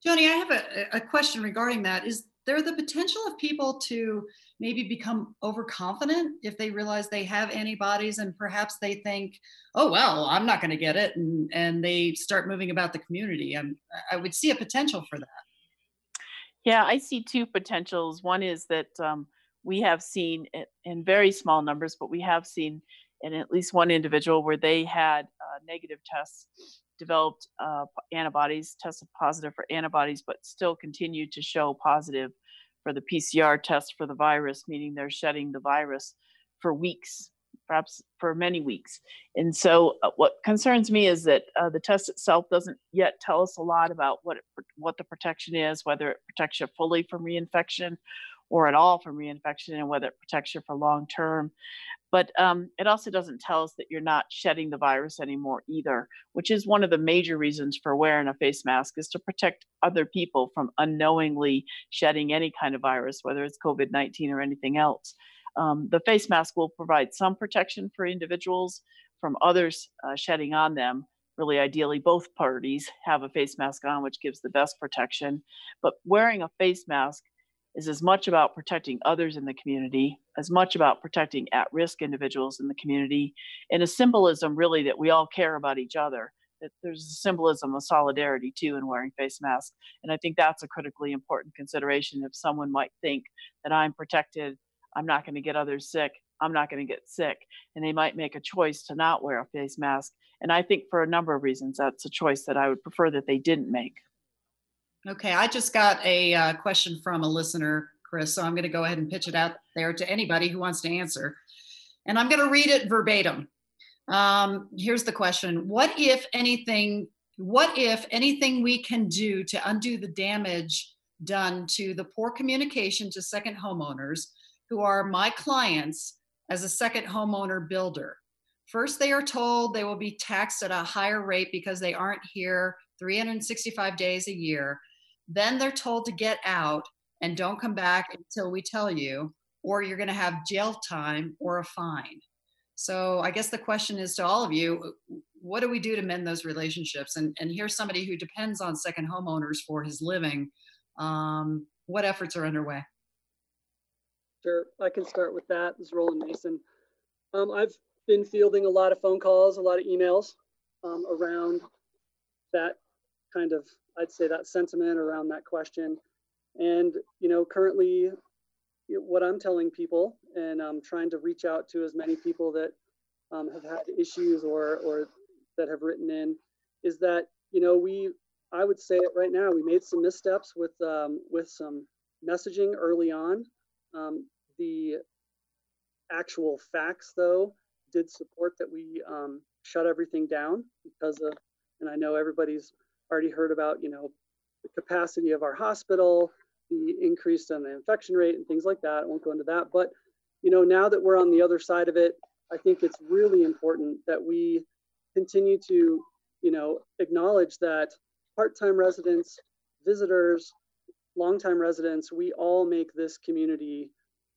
Joni, I have a, a question regarding that. Is there the potential of people to maybe become overconfident if they realize they have antibodies and perhaps they think, oh, well, I'm not going to get it. And, and they start moving about the community. I'm, I would see a potential for that. Yeah, I see two potentials. One is that um, we have seen in very small numbers, but we have seen in at least one individual where they had uh, negative tests, developed uh, antibodies, tested positive for antibodies, but still continued to show positive for the PCR test for the virus, meaning they're shedding the virus for weeks, perhaps for many weeks. And so, uh, what concerns me is that uh, the test itself doesn't yet tell us a lot about what it, what the protection is, whether it protects you fully from reinfection or at all from reinfection, and whether it protects you for long term. But um, it also doesn't tell us that you're not shedding the virus anymore either, which is one of the major reasons for wearing a face mask is to protect other people from unknowingly shedding any kind of virus, whether it's COVID 19 or anything else. Um, the face mask will provide some protection for individuals from others uh, shedding on them. Really, ideally, both parties have a face mask on, which gives the best protection. But wearing a face mask is as much about protecting others in the community, as much about protecting at risk individuals in the community, and a symbolism really that we all care about each other. That there's a symbolism of solidarity too in wearing face masks. And I think that's a critically important consideration if someone might think that I'm protected, I'm not going to get others sick, I'm not going to get sick. And they might make a choice to not wear a face mask. And I think for a number of reasons, that's a choice that I would prefer that they didn't make. Okay, I just got a uh, question from a listener, Chris, so I'm going to go ahead and pitch it out there to anybody who wants to answer. And I'm going to read it verbatim. Um, here's the question What if anything, what if anything we can do to undo the damage done to the poor communication to second homeowners who are my clients as a second homeowner builder? First, they are told they will be taxed at a higher rate because they aren't here 365 days a year. Then they're told to get out and don't come back until we tell you, or you're going to have jail time or a fine. So I guess the question is to all of you what do we do to mend those relationships? And, and here's somebody who depends on second homeowners for his living. Um, what efforts are underway? Sure, I can start with that. This is Roland Mason. Um, I've been fielding a lot of phone calls, a lot of emails um, around that kind of I'd say that sentiment around that question. And, you know, currently what I'm telling people and I'm trying to reach out to as many people that um, have had issues or, or that have written in is that, you know, we, I would say it right now, we made some missteps with, um, with some messaging early on. Um, the actual facts though did support that we um, shut everything down because of, and I know everybody's already heard about, you know, the capacity of our hospital, the increase in the infection rate and things like that. I won't go into that, but you know, now that we're on the other side of it, I think it's really important that we continue to, you know, acknowledge that part-time residents, visitors, longtime residents, we all make this community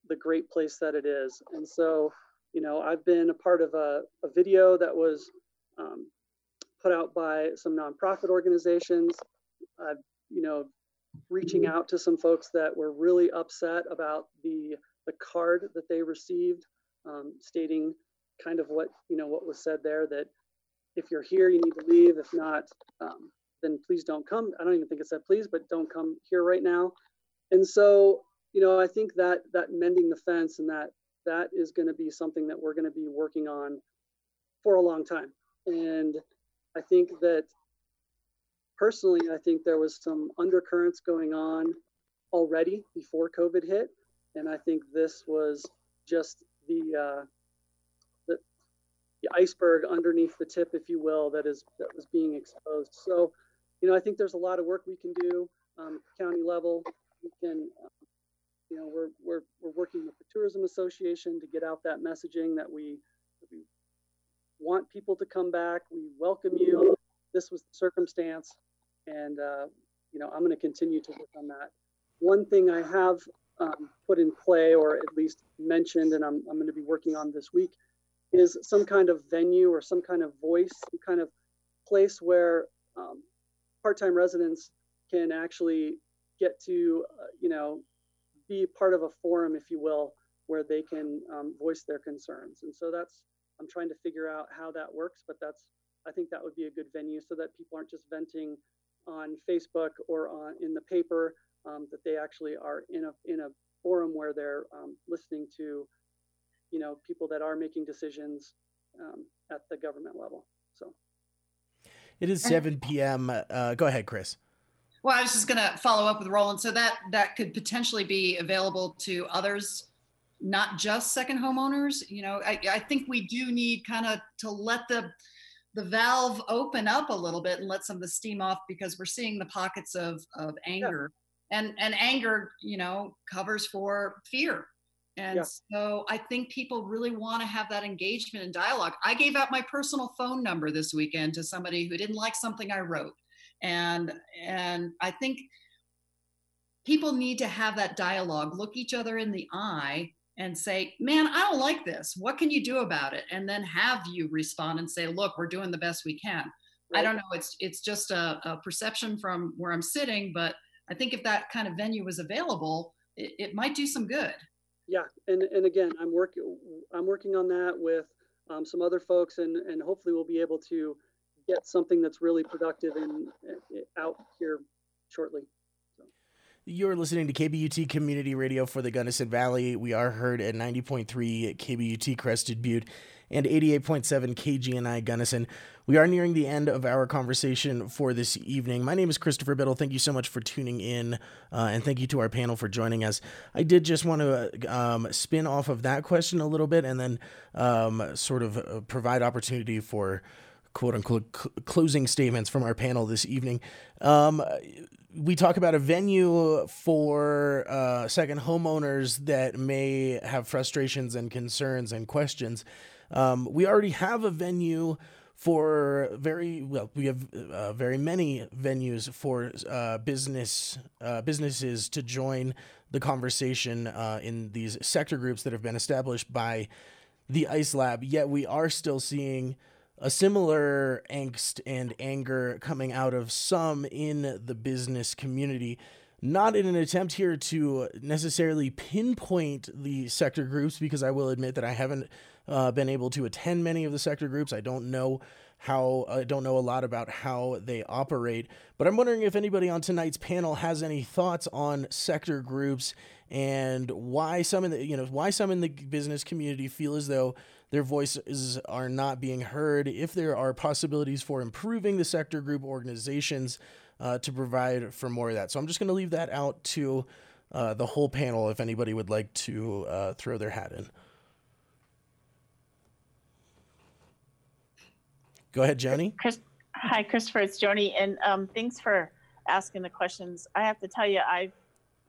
the great place that it is. And so, you know, I've been a part of a, a video that was um, put out by some nonprofit organizations. Uh, you know, reaching mm-hmm. out to some folks that were really upset about the the card that they received, um, stating kind of what you know what was said there that if you're here, you need to leave. If not, um, then please don't come. I don't even think it said please, but don't come here right now. And so, you know, I think that that mending the fence and that that is going to be something that we're going to be working on for a long time. And I think that personally, I think there was some undercurrents going on already before COVID hit, and I think this was just the uh, the, the iceberg underneath the tip, if you will, that is that was being exposed. So, you know, I think there's a lot of work we can do um, county level. We can, you know, we're we're we're working with the tourism association to get out that messaging that we want people to come back. We welcome you. This was the circumstance, and uh, you know I'm going to continue to work on that. One thing I have um, put in play, or at least mentioned, and I'm I'm going to be working on this week, is some kind of venue or some kind of voice, some kind of place where um, part-time residents can actually get to, uh, you know, be part of a forum, if you will, where they can um, voice their concerns. And so that's I'm trying to figure out how that works, but that's I think that would be a good venue so that people aren't just venting on Facebook or on in the paper, um, that they actually are in a in a forum where they're um, listening to, you know, people that are making decisions um, at the government level. So it is 7 p.m. Uh, go ahead, Chris. Well, I was just going to follow up with Roland. So that that could potentially be available to others, not just second homeowners. You know, I, I think we do need kind of to let the the valve open up a little bit and let some of the steam off because we're seeing the pockets of of anger, yeah. and and anger, you know, covers for fear. And yeah. so I think people really want to have that engagement and dialogue. I gave out my personal phone number this weekend to somebody who didn't like something I wrote and and i think people need to have that dialogue look each other in the eye and say man i don't like this what can you do about it and then have you respond and say look we're doing the best we can right. i don't know it's it's just a, a, perception from where i'm sitting but i think if that kind of venue was available it, it might do some good yeah and and again i'm working i'm working on that with um, some other folks and and hopefully we'll be able to get something that's really productive and out here shortly. You're listening to KBUT Community Radio for the Gunnison Valley. We are heard at 90.3 KBUT Crested Butte and 88.7 KGNI Gunnison. We are nearing the end of our conversation for this evening. My name is Christopher Biddle. Thank you so much for tuning in, uh, and thank you to our panel for joining us. I did just want to um, spin off of that question a little bit and then um, sort of uh, provide opportunity for quote unquote cl- closing statements from our panel this evening. Um, we talk about a venue for uh, second homeowners that may have frustrations and concerns and questions. Um, we already have a venue for very well. We have uh, very many venues for uh, business uh, businesses to join the conversation uh, in these sector groups that have been established by the ICE Lab. Yet we are still seeing a similar angst and anger coming out of some in the business community. Not in an attempt here to necessarily pinpoint the sector groups, because I will admit that I haven't uh, been able to attend many of the sector groups. I don't know how I don't know a lot about how they operate, but I'm wondering if anybody on tonight's panel has any thoughts on sector groups and why some in the you know why some in the business community feel as though their voices are not being heard, if there are possibilities for improving the sector group organizations uh, to provide for more of that. So I'm just going to leave that out to uh, the whole panel if anybody would like to uh, throw their hat in. Go ahead, Joni. Chris, hi, Christopher. It's Joni, and um, thanks for asking the questions. I have to tell you, I've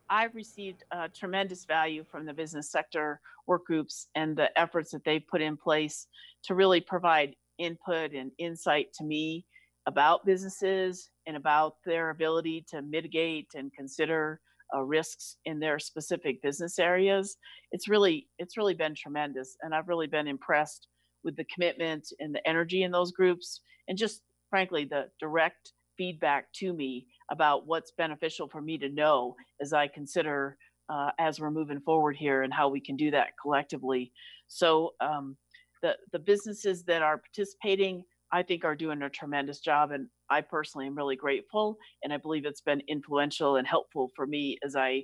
I've received uh, tremendous value from the business sector work groups and the efforts that they've put in place to really provide input and insight to me about businesses and about their ability to mitigate and consider uh, risks in their specific business areas. It's really it's really been tremendous, and I've really been impressed with the commitment and the energy in those groups, and just frankly the direct feedback to me about what's beneficial for me to know as I consider uh, as we're moving forward here and how we can do that collectively. So um, the the businesses that are participating, I think, are doing a tremendous job, and I personally am really grateful, and I believe it's been influential and helpful for me as I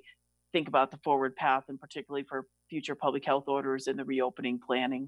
think about the forward path, and particularly for future public health orders and the reopening planning.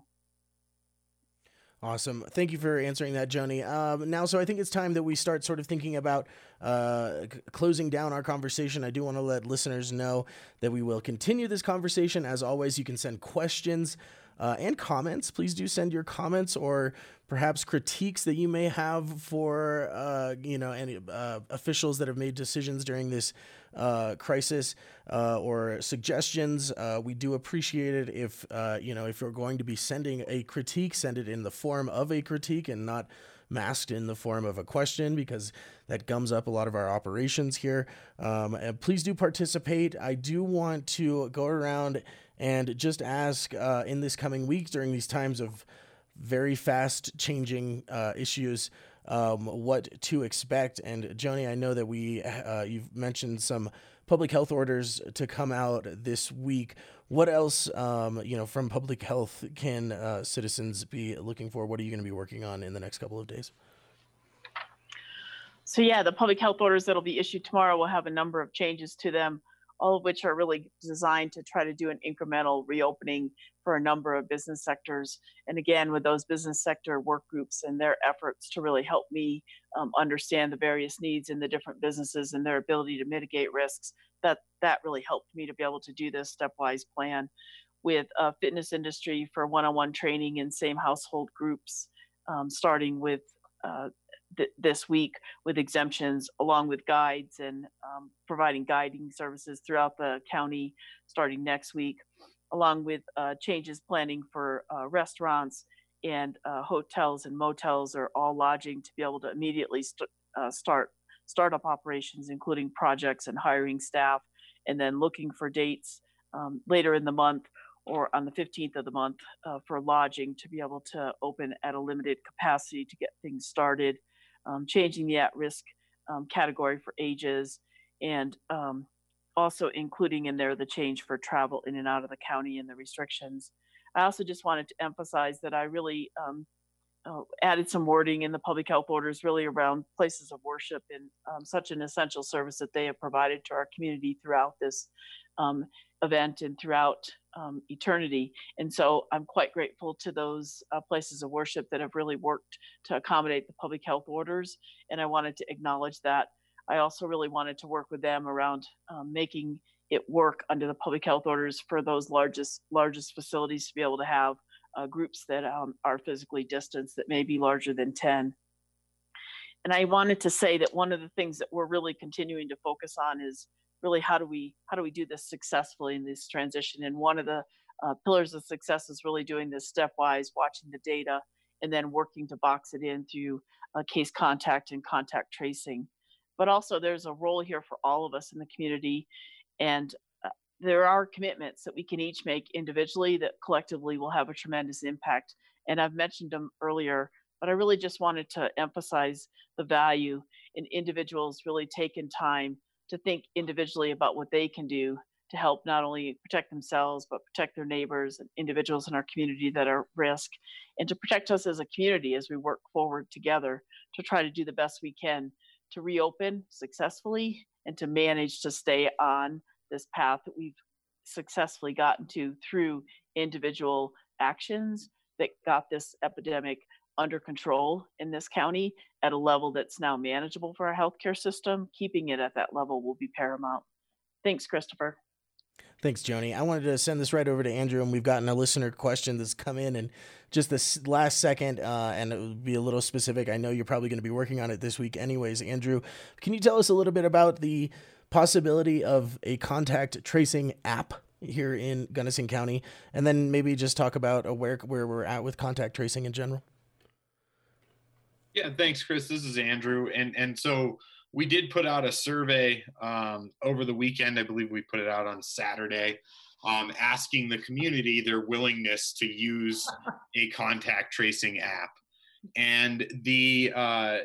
Awesome. Thank you for answering that, Joni. Um, now, so I think it's time that we start sort of thinking about uh, c- closing down our conversation. I do want to let listeners know that we will continue this conversation. As always, you can send questions uh, and comments. Please do send your comments or perhaps critiques that you may have for uh, you know any uh, officials that have made decisions during this uh, crisis uh, or suggestions. Uh, we do appreciate it if uh, you know if you're going to be sending a critique, send it in the form of a critique and not masked in the form of a question because that gums up a lot of our operations here. Um, and please do participate. I do want to go around and just ask uh, in this coming week during these times of very fast changing uh, issues um, what to expect. And Joni, I know that we uh, you've mentioned some public health orders to come out this week. What else, um, you know, from public health can uh, citizens be looking for? What are you going to be working on in the next couple of days? So yeah, the public health orders that'll be issued tomorrow will have a number of changes to them all of which are really designed to try to do an incremental reopening for a number of business sectors. And again, with those business sector work groups and their efforts to really help me um, understand the various needs in the different businesses and their ability to mitigate risks, that that really helped me to be able to do this stepwise plan with a fitness industry for one-on-one training in same household groups, um, starting with uh, th- this week with exemptions, along with guides and um, providing guiding services throughout the county starting next week, along with uh, changes planning for uh, restaurants and uh, hotels and motels or all lodging to be able to immediately st- uh, start startup operations, including projects and hiring staff, and then looking for dates um, later in the month or on the 15th of the month uh, for lodging to be able to open at a limited capacity to get things started um, changing the at-risk um, category for ages, and um, also including in there the change for travel in and out of the county and the restrictions. I also just wanted to emphasize that I really um, uh, added some wording in the public health orders really around places of worship and um, such an essential service that they have provided to our community throughout this um, event and throughout um, eternity. And so I'm quite grateful to those uh, places of worship that have really worked to accommodate the public health orders. And I wanted to acknowledge that. I also really wanted to work with them around um, making it work under the public health orders for those largest largest facilities to be able to have uh, groups that um, are physically distanced that may be larger than 10. And I wanted to say that one of the things that we're really continuing to focus on is really how do we how do we do this successfully in this transition? And one of the uh, pillars of success is really doing this stepwise watching the data and then working to box it in through uh, case contact and contact tracing. But also there's a role here for all of us in the community and uh, there are commitments that we can each make individually that collectively will have a tremendous impact. And i've mentioned them earlier but i really just wanted to emphasize the value in individuals really taking time to think individually about what they can do to help not only protect themselves but protect their neighbors and individuals in our community that are at risk and to protect us as a community as we work forward together to try to do the best we can to reopen successfully and to manage to stay on this path that we've successfully gotten to through individual actions that got this epidemic under control in this county at a level that's now manageable for our healthcare system. Keeping it at that level will be paramount. Thanks, Christopher. Thanks, Joni. I wanted to send this right over to Andrew, and we've gotten a listener question that's come in and just this last second, uh, and it will be a little specific. I know you're probably going to be working on it this week, anyways. Andrew, can you tell us a little bit about the possibility of a contact tracing app here in Gunnison County, and then maybe just talk about where where we're at with contact tracing in general? Yeah, thanks, Chris. This is Andrew, and and so we did put out a survey um, over the weekend. I believe we put it out on Saturday, um, asking the community their willingness to use a contact tracing app, and the uh,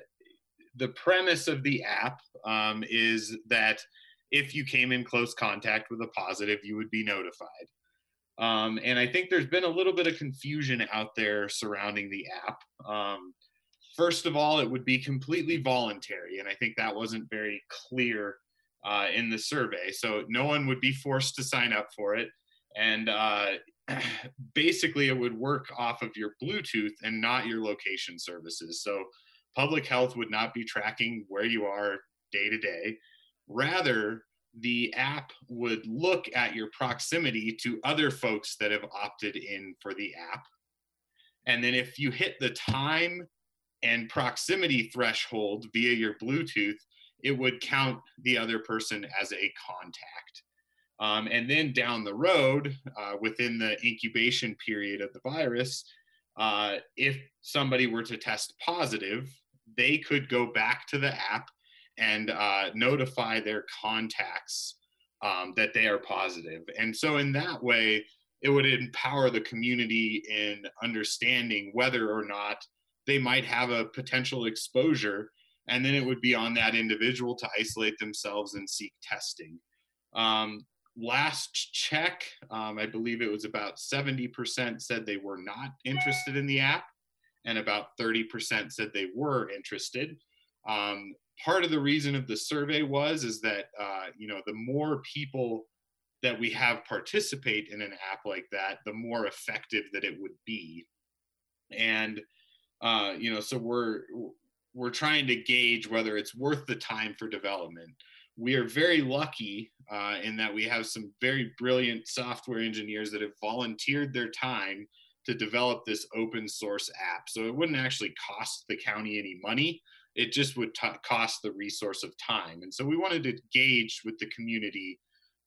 the premise of the app um, is that if you came in close contact with a positive, you would be notified. Um, and I think there's been a little bit of confusion out there surrounding the app. Um, first of all, it would be completely voluntary. And I think that wasn't very clear uh, in the survey. So no one would be forced to sign up for it. And uh, <clears throat> basically, it would work off of your Bluetooth and not your location services. So public health would not be tracking where you are day to day. Rather, the app would look at your proximity to other folks that have opted in for the app. And then if you hit the time and proximity threshold via your Bluetooth, it would count the other person as a contact. Um, and then down the road, uh, within the incubation period of the virus, uh, if somebody were to test positive, they could go back to the app and uh, notify their contacts um, that they are positive. And so, in that way, it would empower the community in understanding whether or not they might have a potential exposure. And then it would be on that individual to isolate themselves and seek testing. Um, last check, um, I believe it was about 70% said they were not interested in the app, and about 30% said they were interested. Um, part of the reason of the survey was is that uh, you know the more people that we have participate in an app like that, the more effective that it would be. And uh, you know, so we're we're trying to gauge whether it's worth the time for development. We are very lucky uh, in that we have some very brilliant software engineers that have volunteered their time to develop this open source app. So it wouldn't actually cost the county any money it just would t- cost the resource of time. And so we wanted to gauge with the community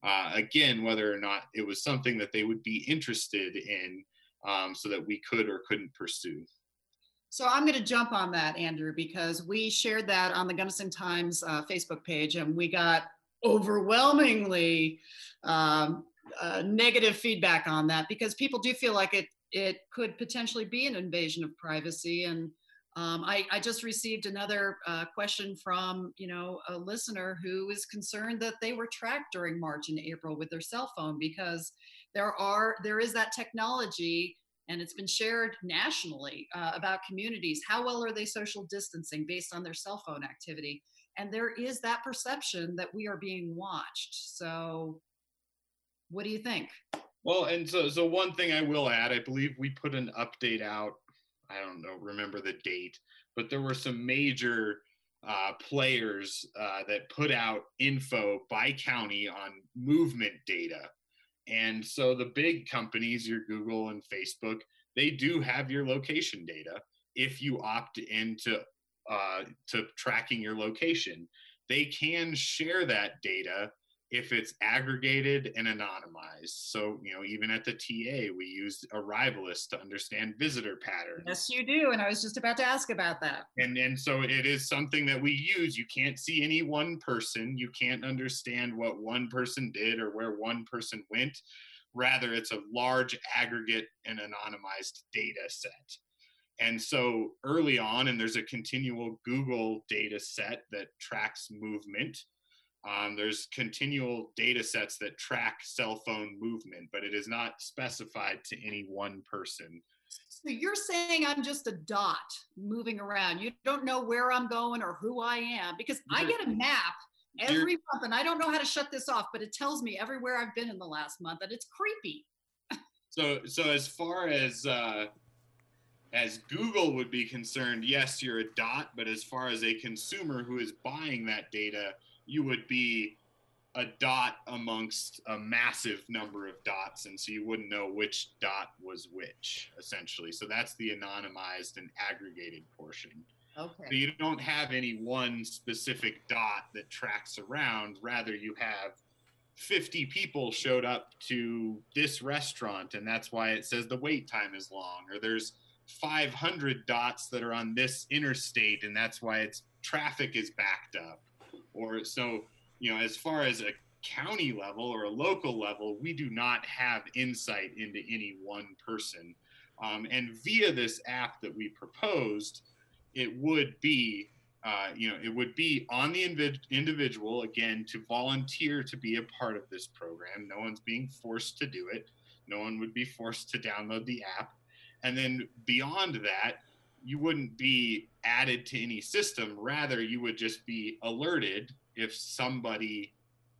uh, again whether or not it was something that they would be interested in um, so that we could or couldn't pursue. So I'm going to jump on that, Andrew, because we shared that on the Gunnison Times uh, Facebook page and we got overwhelmingly um, uh, negative feedback on that because people do feel like it it could potentially be an invasion of privacy. And um, I, I, just received another uh, question from you know a listener who is concerned that they were tracked during March and April with their cell phone because there are there is that technology and it's been shared nationally uh, about communities. How well are they social distancing based on their cell phone activity? And there is that perception that we are being watched. So, what do you think? Well, and so so one thing I will add, I believe we put an update out I don't know, remember the date, but there were some major uh, players uh, that put out info by county on movement data. And so the big companies, your Google and Facebook, they do have your location data if you opt into uh, to tracking your location. They can share that data if it's aggregated and anonymized. So, you know, even at the TA, we use Arrivalist to understand visitor patterns. Yes, you do. And I was just about to ask about that. And and so it is something that we use. You can't see any one person. You can't understand what one person did or where one person went. Rather, it's a large aggregate and anonymized data set. And so early on, and there's a continual Google data set that tracks movement um, there's continual data sets that track cell phone movement, but it is not specified to any one person. So you're saying I'm just a dot moving around. You don't know where I'm going or who I am because I get a map every month and I don't know how to shut this off, but it tells me everywhere I've been in the last month and it's creepy. so so as far as uh, as Google would be concerned, yes, you're a dot, but as far as a consumer who is buying that data, you would be a dot amongst a massive number of dots and so you wouldn't know which dot was which essentially. So that's the anonymized and aggregated portion. Okay. So you don't have any one specific dot that tracks around. Rather you have 50 people showed up to this restaurant and that's why it says the wait time is long or there's 500 dots that are on this interstate and that's why its traffic is backed up or so you know as far as a county level or a local level we do not have insight into any one person. Um, and via this app that we proposed it would be uh, you know it would be on the individual again to volunteer to be a part of this program. No one's being forced to do it. No one would be forced to download the app. And then beyond that you wouldn't be added to any system. Rather, you would just be alerted if somebody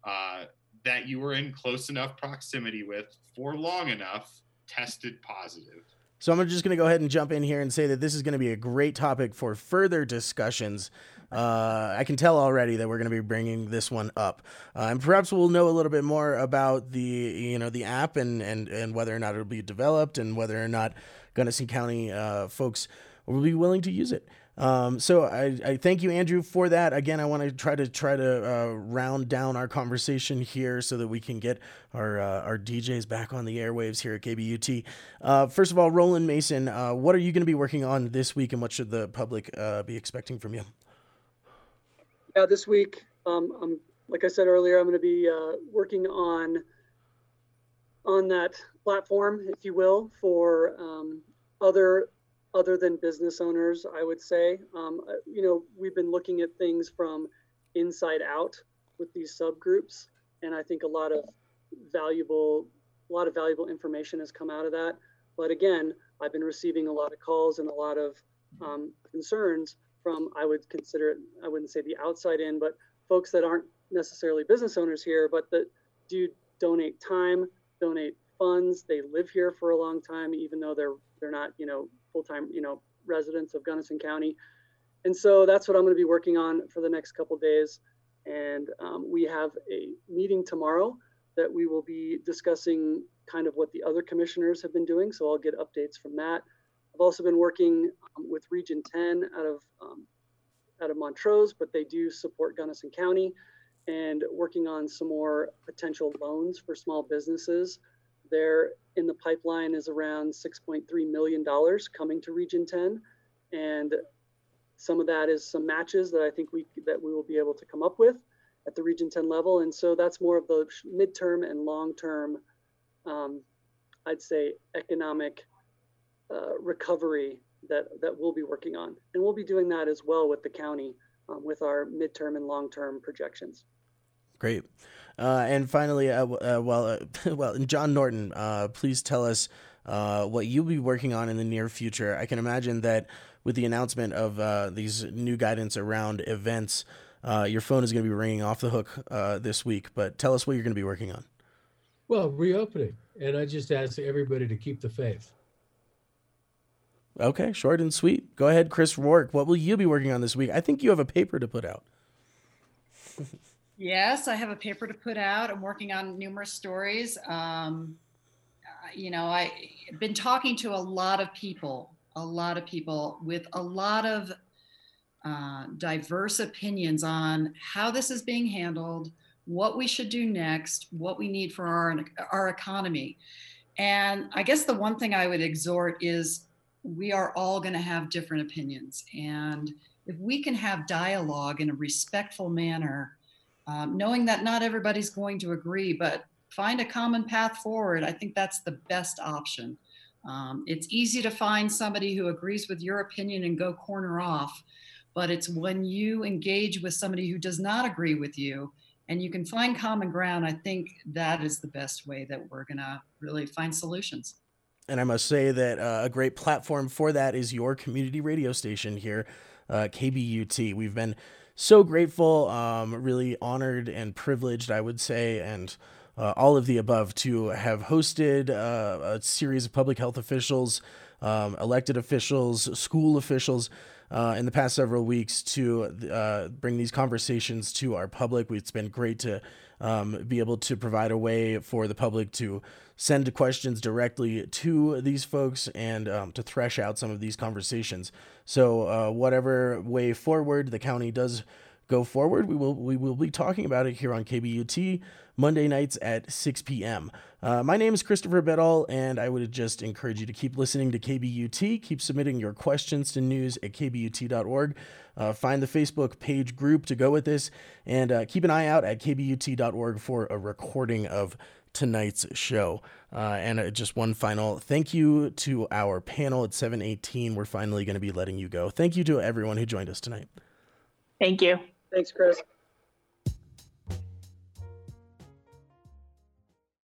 uh, that you were in close enough proximity with for long enough tested positive. So I'm just going to go ahead and jump in here and say that this is going to be a great topic for further discussions. Uh, I can tell already that we're going to be bringing this one up, uh, and perhaps we'll know a little bit more about the you know the app and and and whether or not it'll be developed and whether or not Gunnison County uh, folks will be willing to use it. Um, so I, I thank you, Andrew, for that. Again, I want to try to try to uh, round down our conversation here so that we can get our uh, our DJs back on the airwaves here at KBUT. Uh, first of all, Roland Mason, uh, what are you going to be working on this week, and what should the public uh, be expecting from you? Yeah, this week, um, I'm like I said earlier, I'm going to be uh, working on on that platform, if you will, for um, other other than business owners, I would say. Um, uh, you know, we've been looking at things from inside out with these subgroups, and I think a lot of valuable, a lot of valuable information has come out of that. But again, I've been receiving a lot of calls and a lot of um, concerns from, I would consider it, I wouldn't say the outside in, but folks that aren't necessarily business owners here, but that do donate time, donate funds. They live here for a long time, even though they're they're not, you know, full-time, you know, residents of Gunnison County. And so that's what I'm going to be working on for the next couple days. And um, we have a meeting tomorrow that we will be discussing kind of what the other commissioners have been doing. So I'll get updates from that. I've also been working um, with Region 10 out of um, out of Montrose, but they do support Gunnison County, and working on some more potential loans for small businesses. There in the pipeline is around $6.3 million coming to Region 10. And some of that is some matches that I think we that we will be able to come up with at the Region 10 level. And so that's more of the midterm and long-term, um, I'd say, economic uh, recovery that that we'll be working on. And we'll be doing that as well with the county um, with our midterm and long-term projections. Great. Uh, and finally, uh, uh, well, uh, <laughs> well, John Norton, uh, please tell us uh, what you'll be working on in the near future. I can imagine that with the announcement of these new guidance around events, your phone is going to be ringing off the hook this week. But tell us what you're going to be working on. Well, reopening, and I just ask everybody to keep the faith. Okay, short and sweet. Go ahead, Chris Rourke. What will you be working on this week? I think you have a paper to put out. <laughs> Yes, I have a paper to put out. I'm working on numerous stories. Um, you know, I've been talking to a lot of people, a lot of people with a lot of uh, diverse opinions on how this is being handled, what we should do next, what we need for our, our economy. And I guess the one thing I would exhort is we are all going to have different opinions. And if we can have dialogue in a respectful manner, um, knowing that not everybody's going to agree, but find a common path forward. I think that's the best option. Um, it's easy to find somebody who agrees with your opinion and go corner off, but it's when you engage with somebody who does not agree with you and you can find common ground, I think that is the best way that we're going to really find solutions. And I must say that uh, a great platform for that is your community radio station here, uh, KBUT. We've been so grateful, um, really honored and privileged, I would say, and uh, all of the above to have hosted uh, a series of public health officials, um, elected officials, school officials. Uh, in the past several weeks, to uh, bring these conversations to our public, it's been great to um, be able to provide a way for the public to send questions directly to these folks and um, to thresh out some of these conversations. So, uh, whatever way forward the county does go forward, we will we will be talking about it here on KBUT Monday nights at 6 p.m. Uh, my name is Christopher Biddle, and I would just encourage you to keep listening to KBUT. Keep submitting your questions to news at kbut.org. Uh, find the Facebook page group to go with this, and uh, keep an eye out at kbut.org for a recording of tonight's show. Uh, and uh, just one final thank you to our panel at 718. We're finally going to be letting you go. Thank you to everyone who joined us tonight. Thank you. Thanks, Chris.